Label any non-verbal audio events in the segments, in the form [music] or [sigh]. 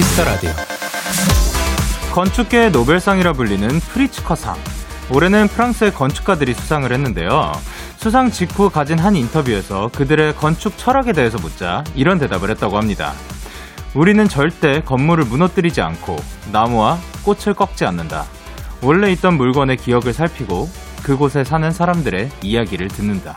Kiss the Radio. 건축계의 노벨상이라 불리는 프리츠커상. 올해는 프랑스의 건축가들이 수상을 했는데요. 수상 직후 가진 한 인터뷰에서 그들의 건축 철학에 대해서 묻자 이런 대답을 했다고 합니다. 우리는 절대 건물을 무너뜨리지 않고 나무와 꽃을 꺾지 않는다. 원래 있던 물건의 기억을 살피고 그곳에 사는 사람들의 이야기를 듣는다.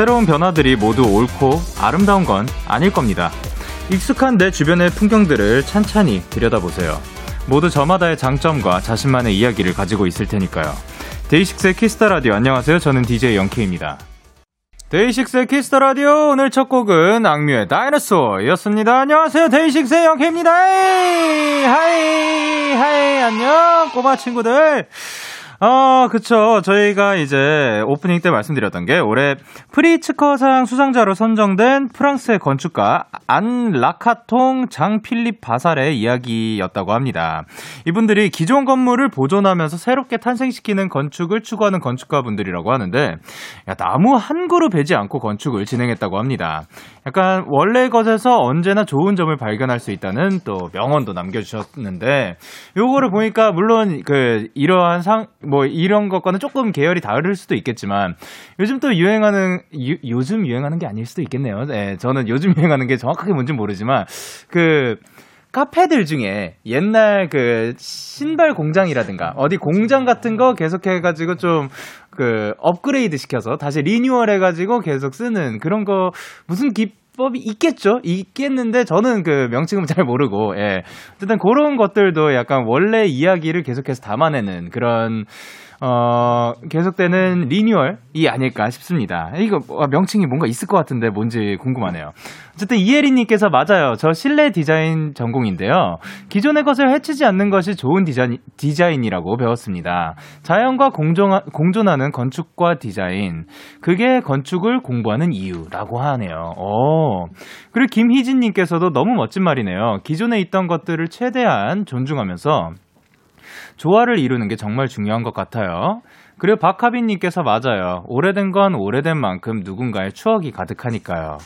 새로운 변화들이 모두 옳고 아름다운 건 아닐 겁니다. 익숙한 내 주변의 풍경들을 찬찬히 들여다보세요. 모두 저마다의 장점과 자신만의 이야기를 가지고 있을 테니까요. DAY6의 Kiss the Radio 안녕하세요. 저는 DJ Young K입니다. DAY6의 Kiss the Radio 오늘 첫 곡은 AKMU의 Dinosaur였습니다. 안녕하세요. DAY6의 Young K입니다. Hi hi 안녕 꼬마 친구들. 아, 그쵸. 저희가 이제 오프닝 때 말씀드렸던 게 올해 프리츠커상 수상자로 선정된 프랑스의 건축가 안 라카통 장 필립 바살의 이야기였다고 합니다. 이분들이 기존 건물을 보존하면서 새롭게 탄생시키는 건축을 추구하는 건축가 분들이라고 하는데 야, 나무 한 그루 베지 않고 건축을 진행했다고 합니다. 약간 원래 것에서 언제나 좋은 점을 발견할 수 있다는 또 명언도 남겨주셨는데 요거를 보니까 물론 그 이러한 상 뭐 이런 것과는 조금 계열이 다를 수도 있겠지만 요즘 또 유행하는 유, 요즘 유행하는 게 아닐 수도 있겠네요. 네, 저는 요즘 유행하는 게 정확하게 뭔지 모르지만 그 카페들 중에 옛날 그 신발 공장이라든가 어디 공장 같은 거 계속해가지고 좀 그 업그레이드 시켜서 다시 리뉴얼 해가지고 계속 쓰는 그런 거 무슨 기 법이 있겠죠? 있겠는데 저는 그 명칭은 잘 모르고 예. 어쨌든 그런 것들도 약간 원래 이야기를 계속해서 담아내는 그런 어, 계속되는 리뉴얼이 아닐까 싶습니다. 이거 명칭이 뭔가 있을 것 같은데 뭔지 궁금하네요. 어쨌든 이혜리님께서 맞아요. 저 실내 디자인 전공인데요. 기존의 것을 해치지 않는 것이 좋은 디자인, 디자인이라고 배웠습니다. 자연과 공존, 공존하는 건축과 디자인. 그게 건축을 공부하는 이유라고 하네요. 오. 그리고 김희진님께서도 너무 멋진 말이네요. 기존에 있던 것들을 최대한 존중하면서 조화를 이루는 게 정말 중요한 것 같아요. 그리고 박하빈님께서 맞아요. 오래된 건 오래된 만큼 누군가의 추억이 가득하니까요.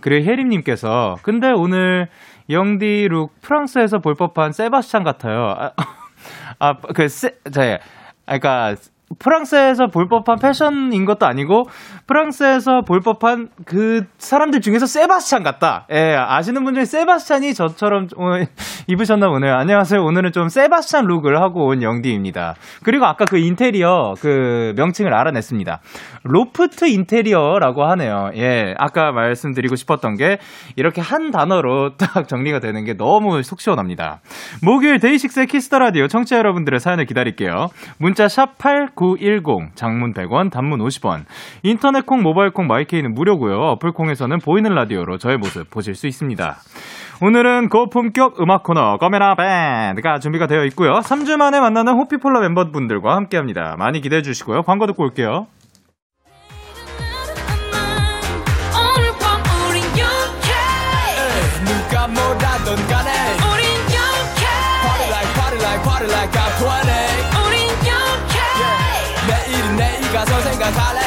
그리고 혜림님께서 근데 오늘 영디 룩 프랑스에서 볼 법한 세바스찬 같아요. 아, [laughs] 아 그, 세, 제, 아, 그니까, 프랑스에서 볼 법한 패션인 것도 아니고 프랑스에서 볼 법한 그 사람들 중에서 세바스찬 같다. 예, 아시는 분 중에 세바스찬이 저처럼 [laughs] 입으셨나 보네요. 안녕하세요. 오늘은 좀 세바스찬 look을 하고 온 영디입니다. 그리고 아까 그 인테리어 그 명칭을 알아냈습니다. 로프트 인테리어라고 하네요. 예, 아까 말씀드리고 싶었던 게 이렇게 한 단어로 딱 정리가 되는 게 너무 속 시원합니다. 목요일 DAY6의 Kiss the Radio 청취자 여러분들의 사연을 기다릴게요. 문자 샵8 8910 장문 100원 단문 50원 인터넷 콩 모바일 콩 마이케이는 무료고요. 어플 콩에서는 보이는 라디오로 저의 모습 보실 수 있습니다. 오늘은 고품격 음악 코너 카메라 밴드가 준비가 되어 있고요. 3주 만에 만나는 호피폴라 멤버분들과 함께합니다. 많이 기대해 주시고요. 광고 듣고 올게요. Like I'm 20 가서 생각할래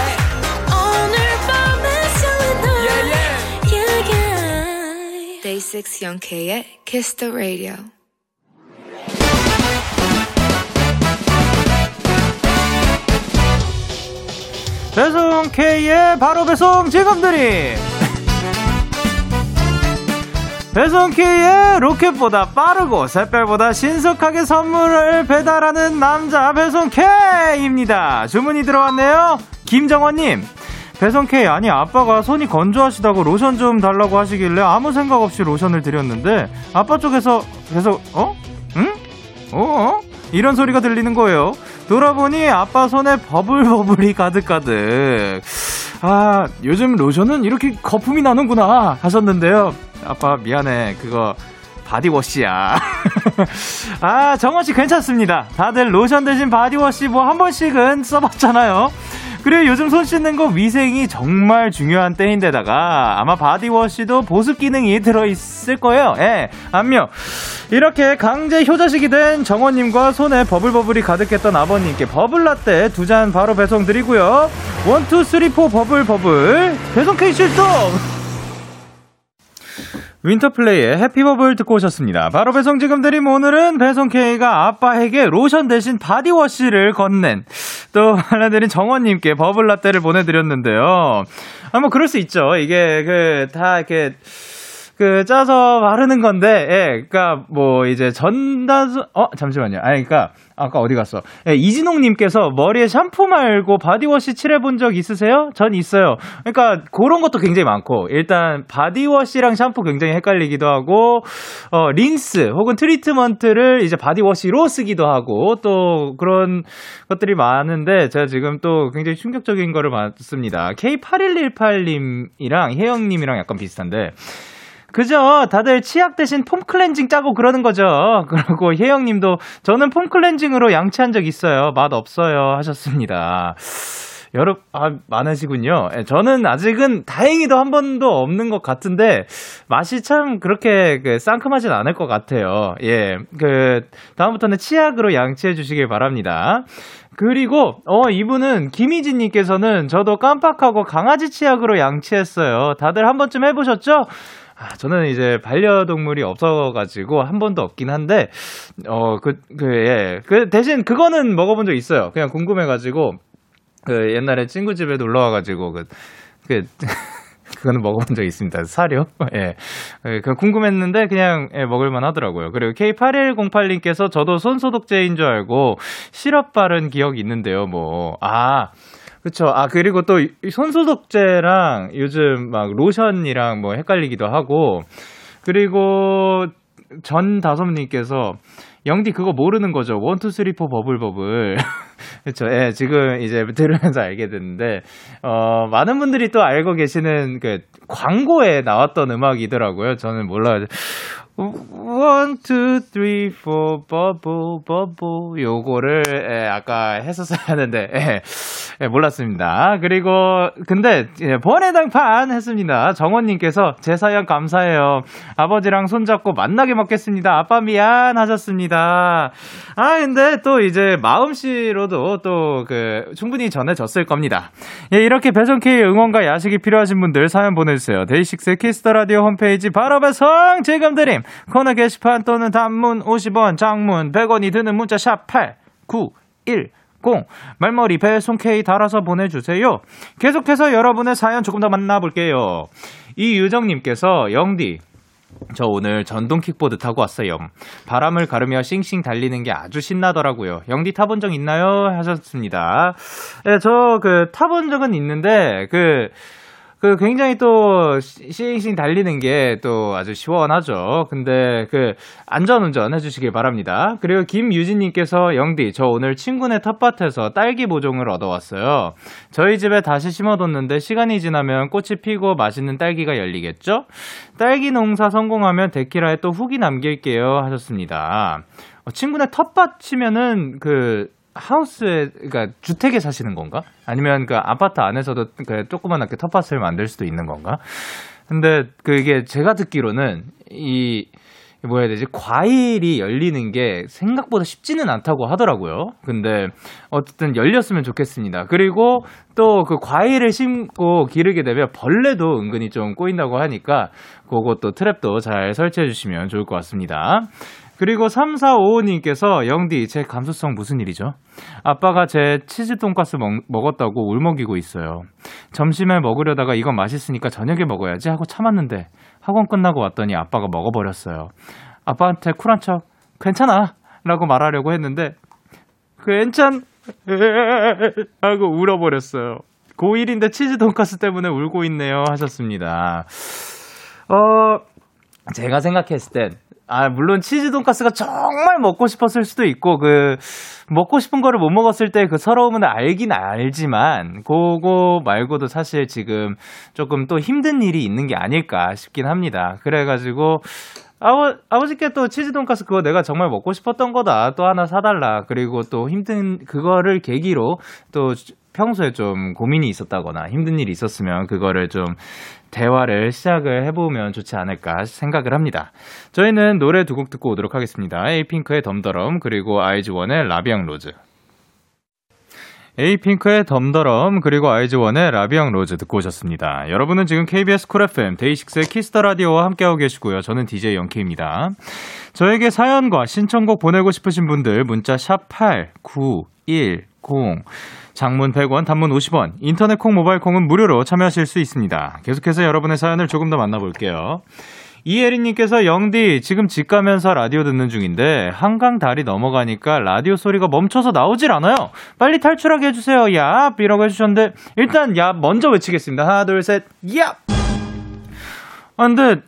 오늘 밤에 설레 yeah, yeah. yeah, yeah. Day 6 영케이의 Kiss the Radio 배송 K의 바로 배송 지금들이 배송 K의 로켓보다 빠르고 샛별보다 신속하게 선물을 배달하는 남자 배송 K입니다. 주문이 들어왔네요. 김정원님. 배송 K 아니 아빠가 손이 건조하시다고 로션 좀 달라고 하시길래 아무 생각 없이 로션을 드렸는데 아빠 쪽에서 계속 어? 응? 어? 어? 이런 소리가 들리는 거예요. 돌아보니 아빠 손에 버블버블이 가득가득. 아, 요즘 로션은 이렇게 거품이 나는구나 하셨는데요. 아빠 미안해. 그거 바디워시야. [laughs] 아, 정원 씨 괜찮습니다. 다들 로션 대신 바디워시 뭐 한 번씩은 써봤잖아요. 그리고 요즘 손 씻는 거 위생이 정말 중요한 때인데다가 아마 바디워시도 보습 기능이 들어있을 거예요. 예, 안녕. 이렇게 강제 효자식이 된 정원님과 손에 bubble bubble이 가득했던 아버님께 bubble latte 두 잔 바로 배송드리고요. one two three four bubble bubble 배송 K 출동 Winterplay의 Happy Bubble 듣고 오셨습니다. 바로 배송 지금 드림 오늘은 배송 K가 아빠에게 로션 대신 바디워시를 건넨 또 하나드린 정원님께 bubble latte를 보내드렸는데요. 아, 뭐 그럴 수 있죠. 이게 그 다 이렇게 그 짜서 바르는 건데, 예, 그니까 뭐 이제 전다수, 어, 잠시만요. 아니, 그니까 아까 어디 갔어? 예, 이진홍님께서 머리에 샴푸 말고 바디워시 칠해본 적 있으세요? 전 있어요. 그러니까 그런 것도 굉장히 많고 일단 바디워시랑 샴푸 굉장히 헷갈리기도 하고 어, 린스 혹은 트리트먼트를 이제 바디워시로 쓰기도 하고 또 그런 것들이 많은데 제가 지금 또 굉장히 충격적인 거를 봤습니다. K8118님이랑 혜영님이랑 약간 비슷한데 그죠? 다들 치약 대신 폼 클렌징 짜고 그러는 거죠. [laughs] 그리고 혜영 님도 저는 폼 클렌징으로 양치한 적 있어요. 맛 없어요. 하셨습니다. 여러, 아, 많으시군요. 예, 저는 아직은 다행히도 한 번도 없는 것 같은데, 맛이 참 그렇게 그 상큼하진 않을 것 같아요. 예, 그, 다음부터는 치약으로 양치해 주시길 바랍니다. 그리고, 어, 이분은, 김희진님께서는 저도 깜빡하고 강아지 치약으로 양치했어요. 다들 한 번쯤 해보셨죠? 아, 저는 이제 반려동물이 없어가지고 한 번도 없긴 한데, 어, 그, 그, 예. 그 대신 그거는 먹어본 적 있어요. 그냥 궁금해가지고, 그 옛날에 친구 집에 놀러 와가지고, 그, 그, [laughs] 그거는 먹어본 적 있습니다. 사료? [laughs] 예. 그 궁금했는데 그냥 예, 먹을만 하더라고요. 그리고 K8108님께서 저도 손소독제인 줄 알고 시럽 바른 기억이 있는데요, 뭐. 아, 그쵸. 아, 그리고 또 손소독제랑 요즘 막 로션이랑 뭐 헷갈리기도 하고, 그리고 전 다솜님께서 영디 그거 모르는 거죠. one two three four bubble bubble. [laughs] 그렇죠. 예, 지금 이제 들으면서 알게 됐는데 어, 많은 분들이 또 알고 계시는 그 광고에 나왔던 음악이더라고요. 저는 몰라요. one, two, three, four, bubble, bubble. 요거를, 예, 아까 했었어야 [laughs] 하는데, 예, 예, 몰랐습니다. 그리고, 근데, 예, 번외당판 했습니다. 정원님께서 제 사연 감사해요. 아버지랑 손잡고 맛나게 먹겠습니다. 아빠 미안 하셨습니다. 아, 근데 또 이제 마음씨로도 또 그, 충분히 전해졌을 겁니다. 예, 이렇게 배송K 응원과 야식이 필요하신 분들 사연 보내주세요. DAY6 Kiss the Radio 홈페이지 바로 배송 지금 드림. 코너 게시판 또는 단문 50원, 장문 100원이 드는 문자 샵 8910 말머리 배송 K 달아서 보내주세요. 계속해서 여러분의 사연 조금 더 만나볼게요. 이유정님께서 영디 저 오늘 전동 킥보드 타고 왔어요. 바람을 가르며 싱싱 달리는 게 아주 신나더라고요. 영디 타본 적 있나요? 하셨습니다. 네, 저그 타본 적은 있는데 그 그 굉장히 또 싱싱 달리는 게 또 아주 시원하죠. 근데 그 안전운전 해주시길 바랍니다. 그리고 김유진님께서 영디 저 오늘 친구네 텃밭에서 딸기 모종을 얻어왔어요. 저희 집에 다시 심어뒀는데 시간이 지나면 꽃이 피고 맛있는 딸기가 열리겠죠? 딸기 농사 성공하면 데키라에 또 후기 남길게요 하셨습니다. 어, 친구네 텃밭이면은 그 하우스에 그러니까 주택에 사시는 건가? 아니면 그 아파트 안에서도 그 조그만하게 텃밭을 만들 수도 있는 건가? 근데 그게 제가 듣기로는 이 뭐야 되지? 과일이 열리는 게 생각보다 쉽지는 않다고 하더라고요. 근데 어쨌든 열렸으면 좋겠습니다. 그리고 또 그 과일을 심고 기르게 되면 벌레도 은근히 좀 꼬인다고 하니까 그것도 트랩도 잘 설치해 주시면 좋을 것 같습니다. 그리고 3455님께서 영디 제 감수성 무슨 일이죠? 아빠가 제 치즈 돈가스 먹, 먹었다고 울먹이고 있어요. 점심에 먹으려다가 이건 맛있으니까 저녁에 먹어야지 하고 참았는데 학원 끝나고 왔더니 아빠가 먹어버렸어요. 아빠한테 쿨한 척 괜찮아 라고 말하려고 했는데 괜찮 [laughs] 하고 울어버렸어요. 고1인데 치즈 돈가스 때문에 울고 있네요 하셨습니다. 어 제가 생각했을 땐 아, 물론 치즈 돈가스가 정말 먹고 싶었을 수도 있고, 그, 먹고 싶은 거를 못 먹었을 때 그 서러움은 알긴 알지만, 그거 말고도 사실 지금 조금 또 힘든 일이 있는 게 아닐까 싶긴 합니다. 그래가지고, 아버, 아버지께 또 치즈 돈가스 그거 내가 정말 먹고 싶었던 거다. 또 하나 사달라. 그리고 또 힘든, 그거를 계기로 또 평소에 좀 고민이 있었다거나 힘든 일이 있었으면 그거를 좀 대화를 시작을 해보면 좋지 않을까 생각을 합니다. 저희는 노래 두 곡 듣고 오도록 하겠습니다. 에이핑크의 덤더럼 그리고 아이즈원의 라비앙 로즈. 에이핑크의 덤더럼 그리고 아이즈원의 라비앙 로즈 듣고 오셨습니다. 여러분은 지금 KBS 쿨 FM 데이식스의 키스터 라디오와 함께하고 계시고요. 저는 DJ Young K입니다. 저에게 사연과 신청곡 보내고 싶으신 분들 문자 샵 8910 장문 100원, 단문 50원, 인터넷 콩, 모바일 콩은 무료로 참여하실 수 있습니다. 계속해서 여러분의 사연을 조금 더 만나볼게요. 이혜린님께서 영디 지금 집 가면서 라디오 듣는 중인데 한강 다리 넘어가니까 라디오 소리가 멈춰서 나오질 않아요. 빨리 탈출하게 해주세요. 얍 이라고 해주셨는데 일단 야 먼저 외치겠습니다. 하나 둘 셋. 얍. 아 근데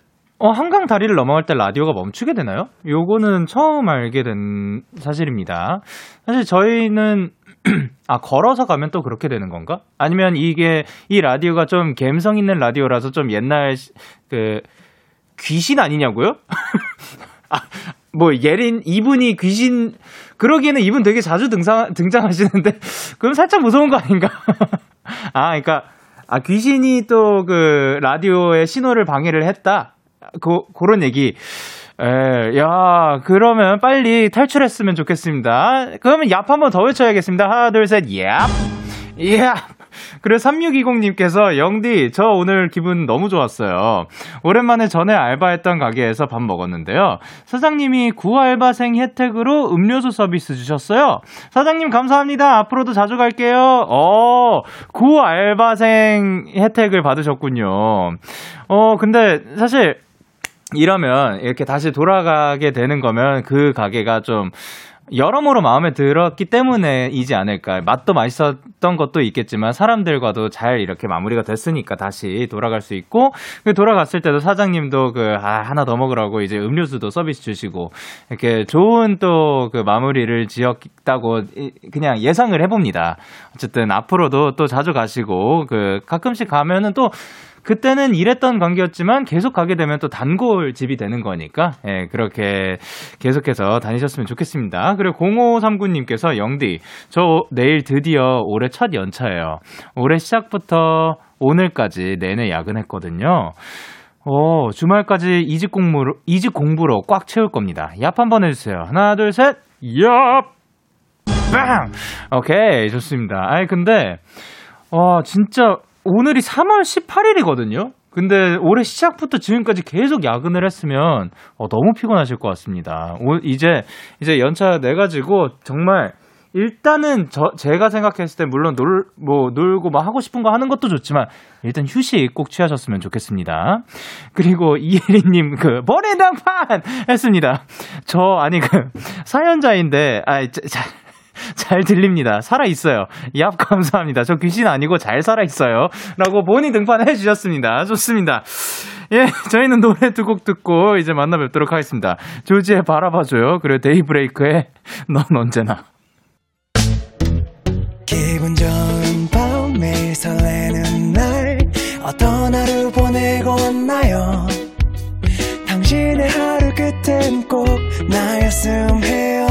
어, 한강 다리를 넘어갈 때 라디오가 멈추게 되나요? 요거는 처음 알게 된 사실입니다. 사실 저희는 [clears throat] 아, 걸어서 가면 또 그렇게 되는 건가? 아니면 이게, 이 라디오가 좀 감성 있는 라디오라서 좀 옛날, 그, 귀신 아니냐고요? [laughs] 아, 뭐 예린 이분이 귀신 그러기에는 이분 되게 자주 등장 등장하시는데 [laughs] 그럼 살짝 무서운 거 아닌가? [laughs] 아, 그러니까 아 귀신이 또 그 라디오의 신호를 방해를 했다. 그 그런 얘기. 에, 야, 그러면 빨리 탈출했으면 좋겠습니다. 그러면 얍 한 번 더 외쳐야겠습니다. 하나, 둘, 셋, 얍! 얍! 그래 3620님께서 영디 저 오늘 기분 너무 좋았어요. 오랜만에 전에 알바했던 가게에서 밥 먹었는데요. 사장님이 구알바생 혜택으로 음료수 서비스 주셨어요. 사장님 감사합니다. 앞으로도 자주 갈게요. 어, 구알바생 혜택을 받으셨군요. 어, 근데 사실 이러면 이렇게 다시 돌아가게 되는 거면 그 가게가 좀 여러모로 마음에 들었기 때문에이지 않을까. 맛도 맛있었던 것도 있겠지만 사람들과도 잘 이렇게 마무리가 됐으니까 다시 돌아갈 수 있고 그 돌아갔을 때도 사장님도 그 아, 하나 더 먹으라고 이제 음료수도 서비스 주시고 이렇게 좋은 또 그 마무리를 지었다고 그냥 예상을 해봅니다. 어쨌든 앞으로도 또 자주 가시고 그 가끔씩 가면은 또 그때는 일했던 관계였지만 계속 가게 되면 또 단골 집이 되는 거니까 예, 그렇게 계속해서 다니셨으면 좋겠습니다. 그리고 0539님께서 영디 저 내일 드디어 올해 첫 연차예요. 올해 시작부터 오늘까지 내내 야근했거든요. 오, 주말까지 이직 공부로, 이직 공부로 꽉 채울 겁니다. 얍 한번 해주세요. 하나, 둘, 셋, 얍! 빵! 오케이, 좋습니다. 아니, 근데, 와, 진짜, 오늘이 3월 18일이거든요. 근데 올해 시작부터 지금까지 계속 야근을 했으면 어, 너무 피곤하실 것 같습니다. 오, 이제 이제 연차 내 가지고 정말 일단은 저 제가 생각했을 때 물론 놀 뭐 놀고 막 하고 싶은 거 하는 것도 좋지만 일단 휴식 꼭 취하셨으면 좋겠습니다. 그리고 이혜리님 그 버리당판 했습니다. 저 아니 그 사연자인데 아 자, [laughs] 잘 들립니다. 살아있어요. 얍, 감사합니다. 저 귀신 아니고 잘 살아있어요. 라고 본인 등판해 주셨습니다. 좋습니다. 예, 저희는 노래 두 곡 듣고 이제 만나 뵙도록 하겠습니다. 조지의 바라봐줘요. 그리고 데이브레이크의 [laughs] 넌 언제나. 기분 좋은 밤 매일 설레는 날 어떤 하루 보내고 왔나요 당신의 하루 끝엔 꼭 나였음 해요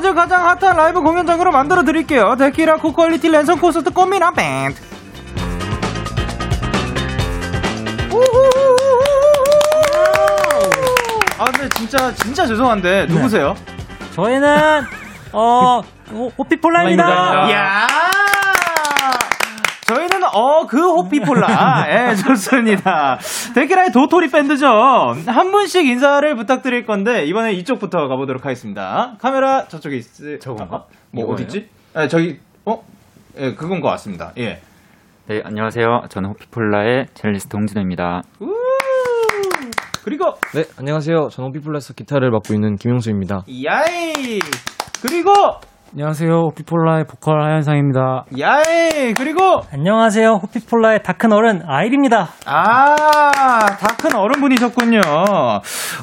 그곳을 가장 핫한 라이브 공연장으로 만들어 드릴게요. 데키라 고퀄리티 랜선 콘서트 꽃미남 밴드. 아 근데 진짜 진짜 죄송한데 네. 누구세요? 네. 저희는 어 호피폴라입니다. 야. 저희는 어 그 호피폴라. 예 좋습니다. 데키라의 도토리 밴드죠. 한 분씩 인사를 부탁드릴 건데 이번에 이쪽부터 가보도록 하겠습니다. 카메라 저쪽에 있을 저건가? 아, 뭐 어디 있지? 아, 저기 어? 예, 그건 것 같습니다. 예. 네 안녕하세요. 저는 호피폴라의 젤리스트 홍진호입니다. 그리고! 네 안녕하세요. 저는 호피폴라에서 기타를 맡고 있는 김용수입니다. 야이! 그리고 안녕하세요. 호피폴라의 보컬 하현상입니다. 야이 그리고 안녕하세요. 호피폴라의 다 큰 어른 아일입니다. 아 다 큰 어른분이셨군요.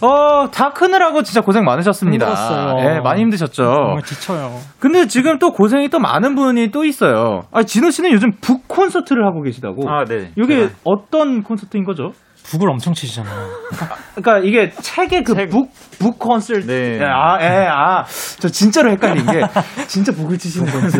어 다 크느라고 진짜 고생 많으셨습니다. 힘들었어요. 예, 많이 힘드셨죠. 정말 지쳐요. 근데 지금 또 고생이 또 많은 분이 또 있어요. 아 진호 씨는 요즘 북 콘서트를 하고 계시다고. 아, 네. 이게 제가- 어떤 콘서트인 거죠? 북을 엄청 치시잖아요. 그러니까 이게 책의 그 책. 북, 북 콘서트. 네. 아, 예, 아. 저 진짜로 헷갈린 게, 진짜 북을 치시는 건지.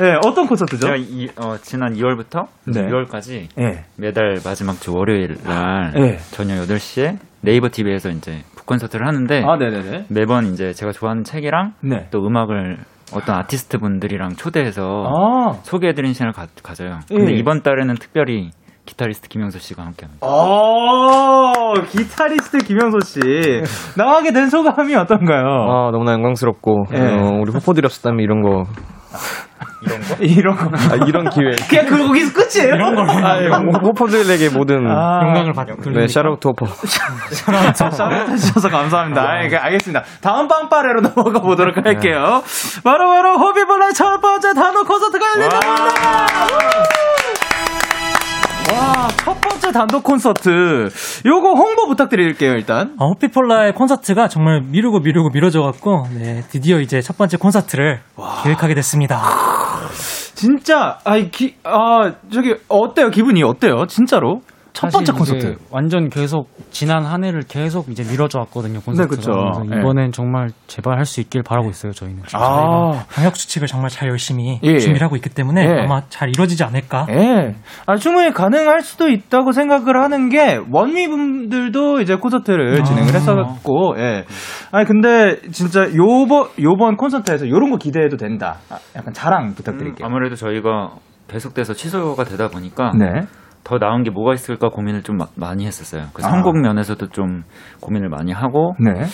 예, 어떤 콘서트죠? 제가 이, 어, 지난 2월부터 네. 6월까지 예. 매달 마지막 주 월요일 날 네. 저녁 8시에 네이버 TV에서 이제 북 콘서트를 하는데 아, 네네네. 매번 이제 제가 좋아하는 책이랑 네. 또 음악을 어떤 아티스트 분들이랑 초대해서 아. 소개해드리는 시간을 가, 가져요. 근데 예. 이번 달에는 특별히 기타리스트 김영수 씨가 함께합니다. 오, 기타리스트 김영소 씨. 나가게 된 소감이 어떤가요? 아, 너무나 영광스럽고, 예. 어, 우리 호포들이 없었다면 이런 거, [laughs] 이런 거. 아, 이런 기회. 그냥 그, 거기서 끝이에요? 이런 거. 아, 예, 호- 호포들에게 모든, 아. 영광을 받 네, 샤라우트 호포. 샤롯 해주셔서 감사합니다. 아, 예, 알겠습니다. 다음 빵빠레로 [laughs] 넘어가 보도록 할게요. 바로바로 호비블라의 첫 번째 단독 콘서트가 열립니다. 와, 첫 번째 단독 콘서트. 요거 홍보 부탁드릴게요, 일단. 아, 호피폴라의 콘서트가 정말 미루고 미루고 미뤄져갖고, 네, 드디어 이제 첫 번째 콘서트를 계획하게 됐습니다. 진짜, 아이, 기, 아, 저기, 어때요? 기분이 어때요? 진짜로? 첫 번째 콘서트. 완전 계속 지난 한 해를 계속 이제 미뤄져 왔거든요 콘서트가. 네, 그쵸. 그래서 예. 이번엔 정말 제발 할 수 있길 바라고 있어요 저희는. 아, 방역 수칙을 정말 잘 열심히 예, 예. 준비를 하고 있기 때문에 예. 아마 잘 이루어지지 않을까. 예. 아, 충분히 가능할 수도 있다고 생각을 하는 게, 원미 분들도 이제 콘서트를 진행을 했었고, 예. 아니, 근데 진짜 요번, 요번 콘서트에서 요런 거 기대해도 된다. 아, 약간 자랑 부탁드릴게요. 아무래도 저희가 계속돼서 취소가 되다 보니까 네. 더 나은 게 뭐가 있을까 고민을 좀 마- 많이 했었어요. 아. 선곡 면에서도 좀 고민을 많이 하고 네.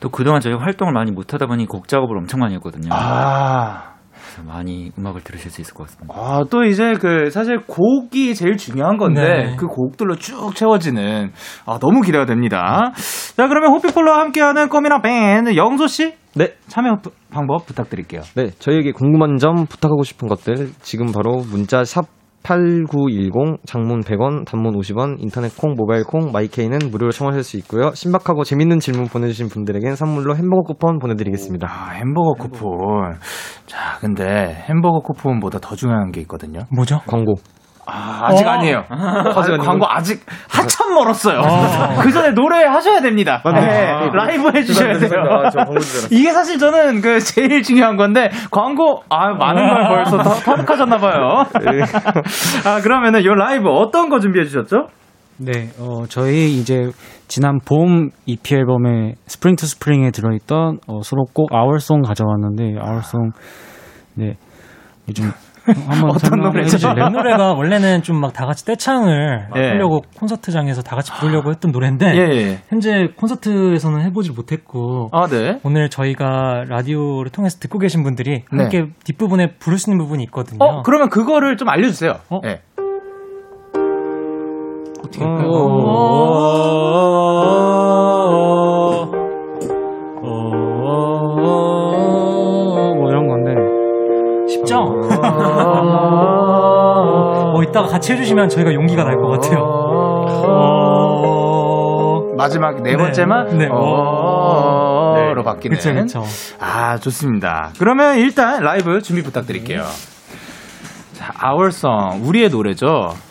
또 그동안 저희 활동을 많이 못 하다 보니 곡 작업을 엄청 많이 했거든요. 아. 그래서 많이 음악을 들으실 수 있을 것 같습니다. 아, 또 이제 그, 사실 곡이 제일 중요한 건데, 네. 그 곡들로 쭉 채워지는, 아, 너무 기대가 됩니다. 자, 그러면 호피폴러와 함께하는 꼬미나 밴드, 영소 씨? 네. 참여 부- 방법 부탁드릴게요. 네, 저희에게 궁금한 점, 부탁하고 싶은 것들, 지금 바로 문자 샵 8910, 장문 100원, 단문 50원, 인터넷 콩, 모바일 콩, 마이케이는 무료로 청하실 수 있고요. 신박하고 재밌는 질문 보내주신 분들에겐 선물로 햄버거 쿠폰 보내드리겠습니다. 아, 햄버거 쿠폰. 자, 근데 햄버거 쿠폰보다 더 중요한 게 있거든요. 뭐죠? 광고. 아, 아직 어. 아니에요. 아직 아니고. 광고 아직 한참 멀었어요. [laughs] 그 전에 노래 하셔야 됩니다. 네, 라이브 해주셔야 돼요. 아, 이게 사실 저는 그 제일 중요한 건데 광고 아 많은 걸 벌써 더 터득하셨나봐요. 아 그러면은 요 라이브 어떤 거 준비해 주셨죠? 네, 어, 저희 이제 지난 봄 EP 앨범에 Spring to Spring에 들어있던 어, 수록곡 Our Song 가져왔는데 Our Song 네 요즘 어떤 노래죠? 주실래요? 랩 노래가 원래는 좀 막 다 같이 떼창을 예. 하려고 콘서트장에서 다 같이 부르려고 했던 노래인데 예, 예. 현재 콘서트에서는 해보질 못했고 아 네. 오늘 저희가 라디오를 통해서 듣고 계신 분들이 네. 함께 뒷부분에 부를 수 있는 부분이 있거든요. 어 그러면 그거를 좀 알려주세요. 어? 예. 어떻게 어, 할까요? 쉽죠? 어, 이따가 같이 해주시면 저희가 용기가 날 것 같아요. 어... 마지막 네 네. 번째만 네. 어로 바뀌는. 그쵸, 그쵸. 아 좋습니다. 그러면 일단 라이브 준비 부탁드릴게요. 자, Our Song 우리의 노래죠.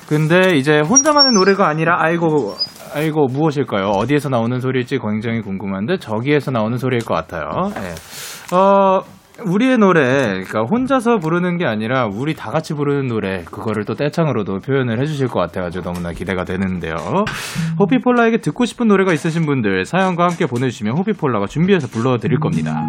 근데 이제 혼자만의 노래가 아니라 아이고 아이고 무엇일까요? 어디에서 나오는 소리일지 굉장히 궁금한데 저기에서 나오는 소리일 것 같아요. 네. 어 우리의 노래, 그러니까 혼자서 부르는 게 아니라 우리 다 같이 부르는 노래, 그거를 또 떼창으로도 표현을 해주실 것 같아가지고 너무나 기대가 되는데요. 호피폴라에게 듣고 싶은 노래가 있으신 분들 사연과 함께 보내주시면 호피폴라가 준비해서 불러드릴 겁니다.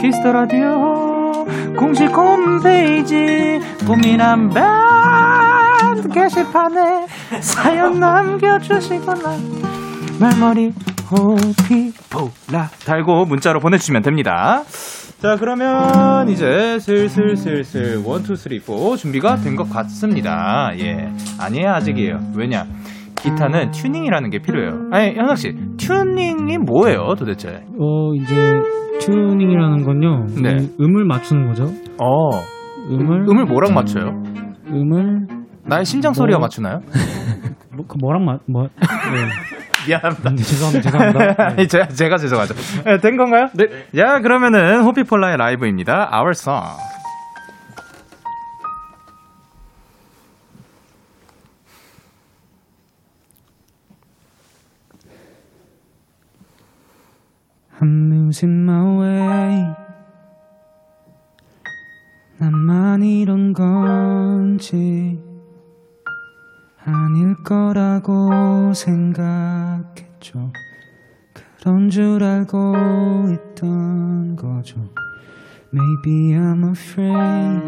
Kiss the Radio 공식 홈페이지 고민한 밴드 게시판에 사연 남겨주시거나 말머리 호피폴라 달고 문자로 보내주시면 됩니다. 자 그러면 이제 슬슬 슬슬 one two three four 준비가 된 것 같습니다. 예 아니에요 아직이에요. 왜냐 기타는 튜닝이라는 게 필요해요. 아니, 현석 씨, 튜닝이 뭐예요, 도대체? 어, 이제 튜닝이라는 건요. 네. 음, 음을 맞추는 거죠. 어, 음을 음을 뭐랑 맞춰요? 음을 나의 심장 소리가 뭐- 맞추나요? [laughs] 뭐, 그 뭐랑 맞 뭐. 네. 미안합니다. 네, 죄송합니다. 죄송합니다. [laughs] 네. 제가, 제가 죄송하죠. 네, 된 건가요? 네. 야, 그러면은 호피폴라의 라이브입니다. Our Song. I'm losing my way. 나만 이런 건지 아닐 거라고 생각했죠. 그런 줄 알고 있던 거죠. Maybe I'm afraid.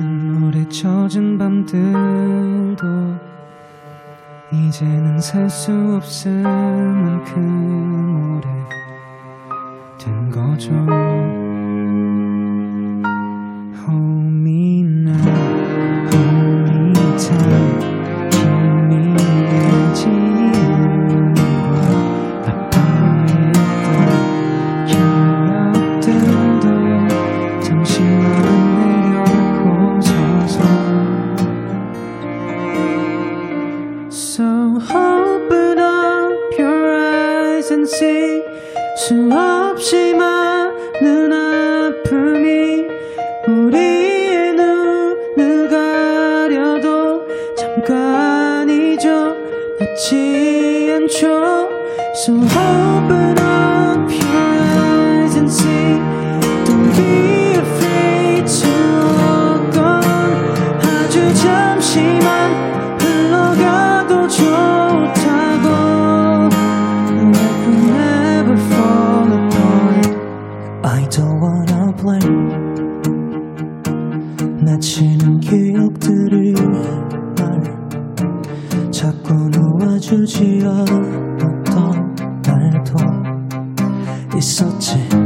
눈물에 젖은 밤들도 이제는 살수 없을 만큼 오래 된 거죠. Hold me now, 수없이 많은 있었지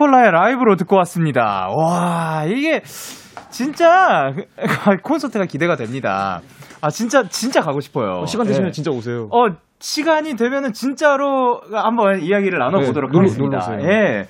호피폴라의 라이브로 듣고 왔습니다. 와, 이게 진짜 [laughs] 콘서트가 기대가 됩니다. 아, 진짜, 진짜 가고 싶어요. 시간 되시면 예. 진짜 오세요. 어, 시간이 되면은 진짜로 한번 이야기를 나눠보도록 네, 하겠습니다. 놀러 오세요. 예.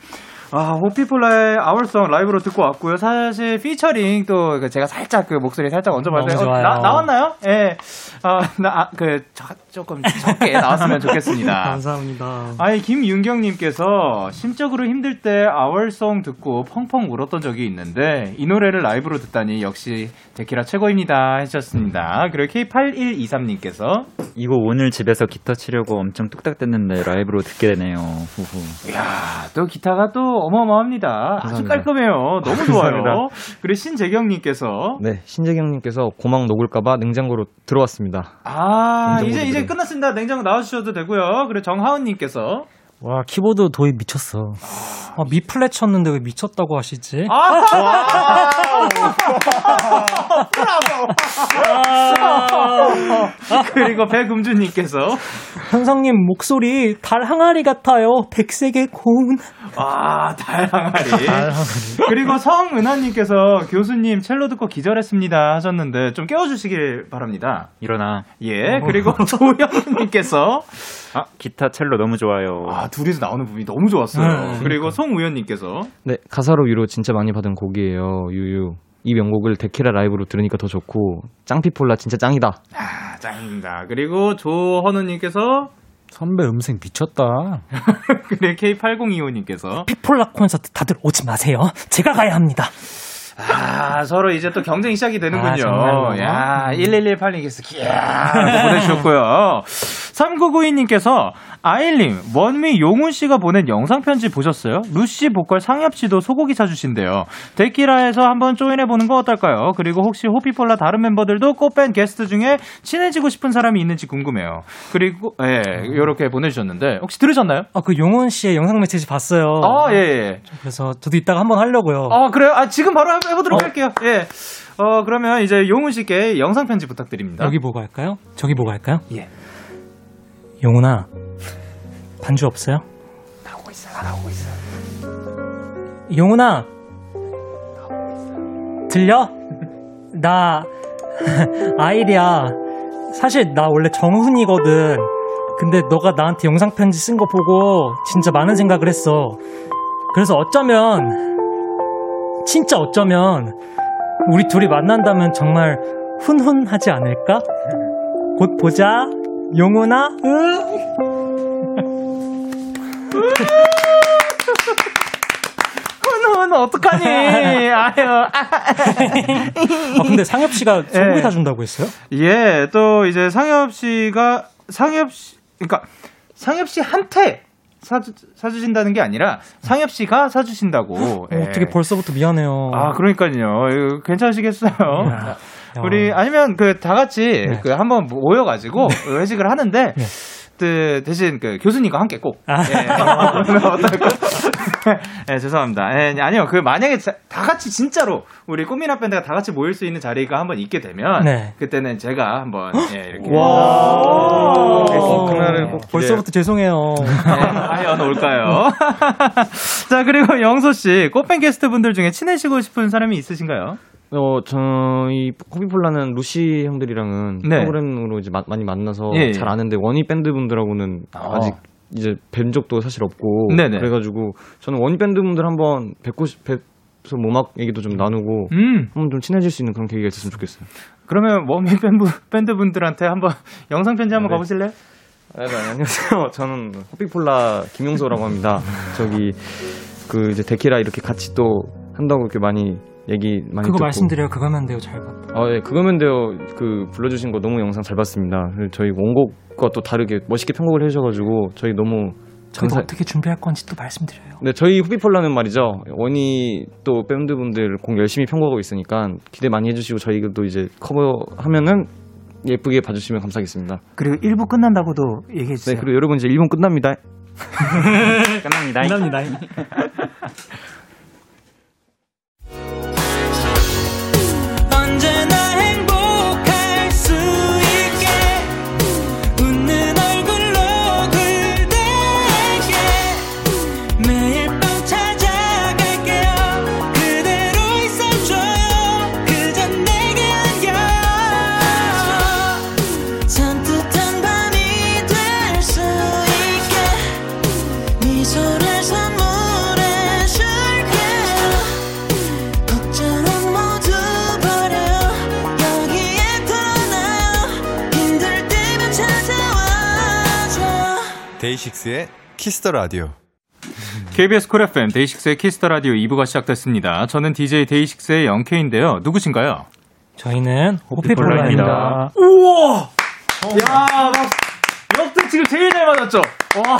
아, 호피폴라의 아울송 라이브로 듣고 왔고요. 사실 피처링 또그 제가 살짝 그 목소리 살짝 얹어봤어요. 너무 좋아요. 나, 나왔나요? 예. 어, 나, 아, 그, 저, 조금 적게 [laughs] 나왔으면 좋겠습니다. 감사합니다. 아니 김윤경님께서 심적으로 힘들 때 아월송 듣고 펑펑 울었던 적이 있는데 이 노래를 라이브로 듣다니 역시 데키라 최고입니다 하셨습니다. 그리고 K8123님께서 이거 오늘 집에서 기타 치려고 엄청 뚝딱 뗐는데 라이브로 듣게 되네요. 후후. 이야 또 기타가 또 어마어마합니다. 아주 감사합니다. 깔끔해요. 너무 좋아요. 그리고 신재경님께서 네, 신재경님께서 고막 녹을까봐 냉장고로 들어왔습니다. 아 이제 이제 들어요. 끝났습니다. 냉장고 나와주셔도 되고요. 그리고 정하은님께서 와 키보드 도입 미쳤어. 아, 미 플랫 쳤는데 왜 미쳤다고 하시지? 아 그리고 백음주님께서 현성님 목소리 달 항아리 같아요. 백색의 고운. 아, 달항아리. 그리고 성은하님께서 교수님 첼로 듣고 기절했습니다 하셨는데 좀 깨워주시길 바랍니다. 일어나. 예. 그리고 조영님께서 아, 기타 첼로 너무 좋아요. 아 둘이서 나오는 부분이 너무 좋았어요. 그리고 송우현님께서 네, 가사로 위로 진짜 많이 받은 곡이에요. 유유. 이 명곡을 데키라 라이브로 들으니까 더 좋고 짱피폴라 진짜 짱이다. 아 짱입니다. 그리고 조헌우님께서 선배 음색 미쳤다. [laughs] 그리고 K8025님께서 피폴라 콘서트 다들 오지 마세요. 제가 가야 합니다. 아, 서로 이제 또 경쟁이 시작이 되는군요. 아? 야, 1118님께서 기야 보내주셨고요. [laughs] 3992님께서 아일님, 원미 용훈 씨가 보낸 영상 편지 보셨어요? 루시 보컬 상엽 씨도 소고기 사주신대요. 데키라에서 한번 조인해 보는 거 어떨까요? 그리고 혹시 호피폴라 다른 멤버들도 꽃밴 게스트 중에 친해지고 싶은 사람이 있는지 궁금해요. 그리고, 예, 요렇게 보내주셨는데, 혹시 들으셨나요? 아, 그 용훈 씨의 영상 메시지 봤어요. 아, 예, 예. 그래서 저도 이따가 한번 하려고요. 아, 그래요? 아, 지금 바로 해- 해보도록 할게요. 예. 어, 그러면 이제 용훈 씨께 영상 편지 부탁드립니다. 여기 보고 할까요? 저기 보고 할까요? 예. 용훈아, 반주 없어요? 나오고 있어요, 나오고 있어요. 용훈아, 들려? [laughs] 나 아일이야. 사실 나 원래 정훈이거든. 근데 너가 나한테 영상 편지 쓴 거 보고 진짜 많은 생각을 했어. 그래서 어쩌면 진짜 어쩌면 우리 둘이 만난다면 정말 훈훈하지 않을까? 곧 보자. 용훈아. 응? 훈훈, 어떡하니? 아유. 아, 근데 상엽 씨가 소고기 예. 사준다고 했어요? 예, 또 이제 상엽 씨가, 상엽 씨, 그러니까 상엽 씨한테 사주, 사주신다는 게 아니라 상엽 씨가 사주신다고. 예. 어, 어떻게 벌써부터 미안해요. 아, 그러니까요. 괜찮으시겠어요? 야. 우리 아니면 그 다 같이 네. 그 한번 모여가지고 회식을 하는데 네. 그 대신 그 교수님과 함께 꼭. 아. 예. 예, [laughs] 죄송합니다. 예, 아니요. 그 만약에 자- 다 같이 진짜로 우리 꽃미나 밴드가 다 같이 모일 수 있는 자리가 한번 있게 되면 네. 그때는 제가 한번 예, 이렇게 와. 어, 그날을 꼭 벌써부터 죄송해요. 네, 과연 올까요? [laughs] 자, 그리고 영소 씨, 꽃밴 게스트 분들 중에 친해지고 싶은 사람이 있으신가요? 어, 저희 호피폴라는 루시 형들이랑은 네. 프로그램으로 이제 마- 많이 만나서 예, 예. 잘 아는데 원위 밴드 분들하고는 어. 아직 이제 뵌 적도 사실 없고 네네. 그래가지고 저는 원위 밴드 분들 한번 뵙고 싶, 뵈서 음악 얘기도 좀 나누고 음, 한번 좀 친해질 수 있는 그런 계기가 있었으면 좋겠어요. 그러면 원위 밴드, 밴드 분들한테 한번 [laughs] 영상 편지 한번 네. 가보실래요? 네, 네, 안녕하세요. [laughs] 저는 호피폴라 김영소라고 합니다. 저기 그 이제 데키라 이렇게 같이 또 한다고 이렇게 많이 얘기 많이 그거 듣고. 말씀드려요. 그거면 돼요. 잘 봐. 아, 예, 그거면 돼요. 그 불러주신 거 너무 영상 잘 봤습니다. 저희 원곡과 또 다르게 멋있게 편곡을 해주셔가지고 저희 너무 저희도 감사. 어떻게 준비할 건지 또 말씀드려요. 네, 저희 후비폴라는 말이죠. 원이 또 밴드분들 곡 열심히 편곡하고 있으니까 기대 많이 해주시고 저희도 이제 커버하면은 예쁘게 봐주시면 감사하겠습니다. 그리고 1부 끝난다고도 네, 얘기해주세요. 그리고 여러분 이제 1분 [laughs] [laughs] 끝납니다. 끝납니다. 감사합니다. [laughs] 데이식스의 키스 더 라디오. KBS 쿨 FM 데이식스의 키스 더 라디오 2부가 시작됐습니다. 저는 DJ 데이식스의 영케인데요. 누구신가요? 저희는 호피폴라입니다. 우와! 야, 막 역대 지금 제일 잘 맞았죠? 와.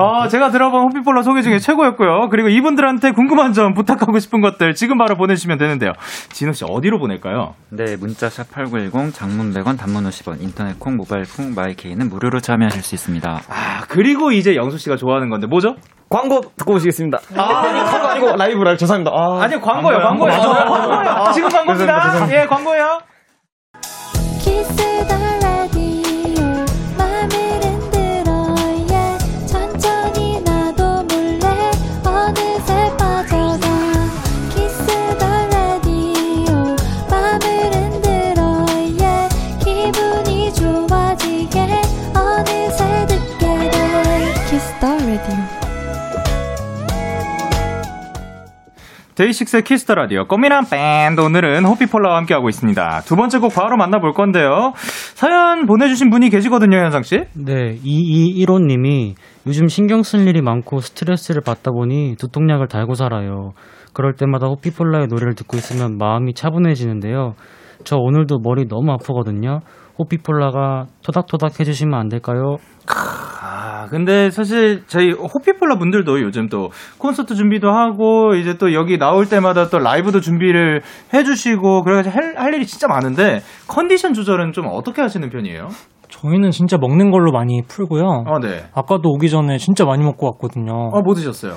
아, 제가 들어본 호피폴라 소개 중에 최고였고요. 그리고 이분들한테 궁금한 점 부탁하고 싶은 것들 지금 바로 보내주시면 되는데요. 진호 씨 어디로 보낼까요? 네, 문자 샵 8910, 장문 100원, 단문 50원, 인터넷 콩, 모바일 콩, 마이케이는 무료로 참여하실 수 있습니다. 아, 그리고 이제 영소 씨가 좋아하는 건데 뭐죠? 광고 듣고 오시겠습니다. 아, 아니, 광고 아니고 라이브라 죄송합니다. 아, 아니, 광고요, 광고요. 광고요. 아, 지금 광고입니다. 예, 광고예요. 데이식스의 키스 더 라디오 꽃미남 밴드 오늘은 호피폴라와 함께하고 있습니다. 두 번째 곡 바로 만나볼 건데요. 사연 보내주신 분이 계시거든요, 현상 씨. 네, 2215님이 요즘 신경 쓸 일이 많고 스트레스를 받다 보니 두통약을 달고 살아요. 그럴 때마다 호피폴라의 노래를 듣고 있으면 마음이 차분해지는데요. 저 오늘도 머리 너무 아프거든요. 호피폴라가 토닥토닥 해주시면 안 될까요? 아, 근데 사실 저희 호피폴라 분들도 요즘 또 콘서트 준비도 하고 이제 또 여기 나올 때마다 또 라이브도 준비를 해주시고 그래가지고 할, 할 일이 진짜 많은데 컨디션 조절은 좀 어떻게 하시는 편이에요? 저희는 진짜 먹는 걸로 많이 풀고요. 아, 네. 아까도 오기 전에 진짜 많이 먹고 왔거든요. 아, 뭐 드셨어요?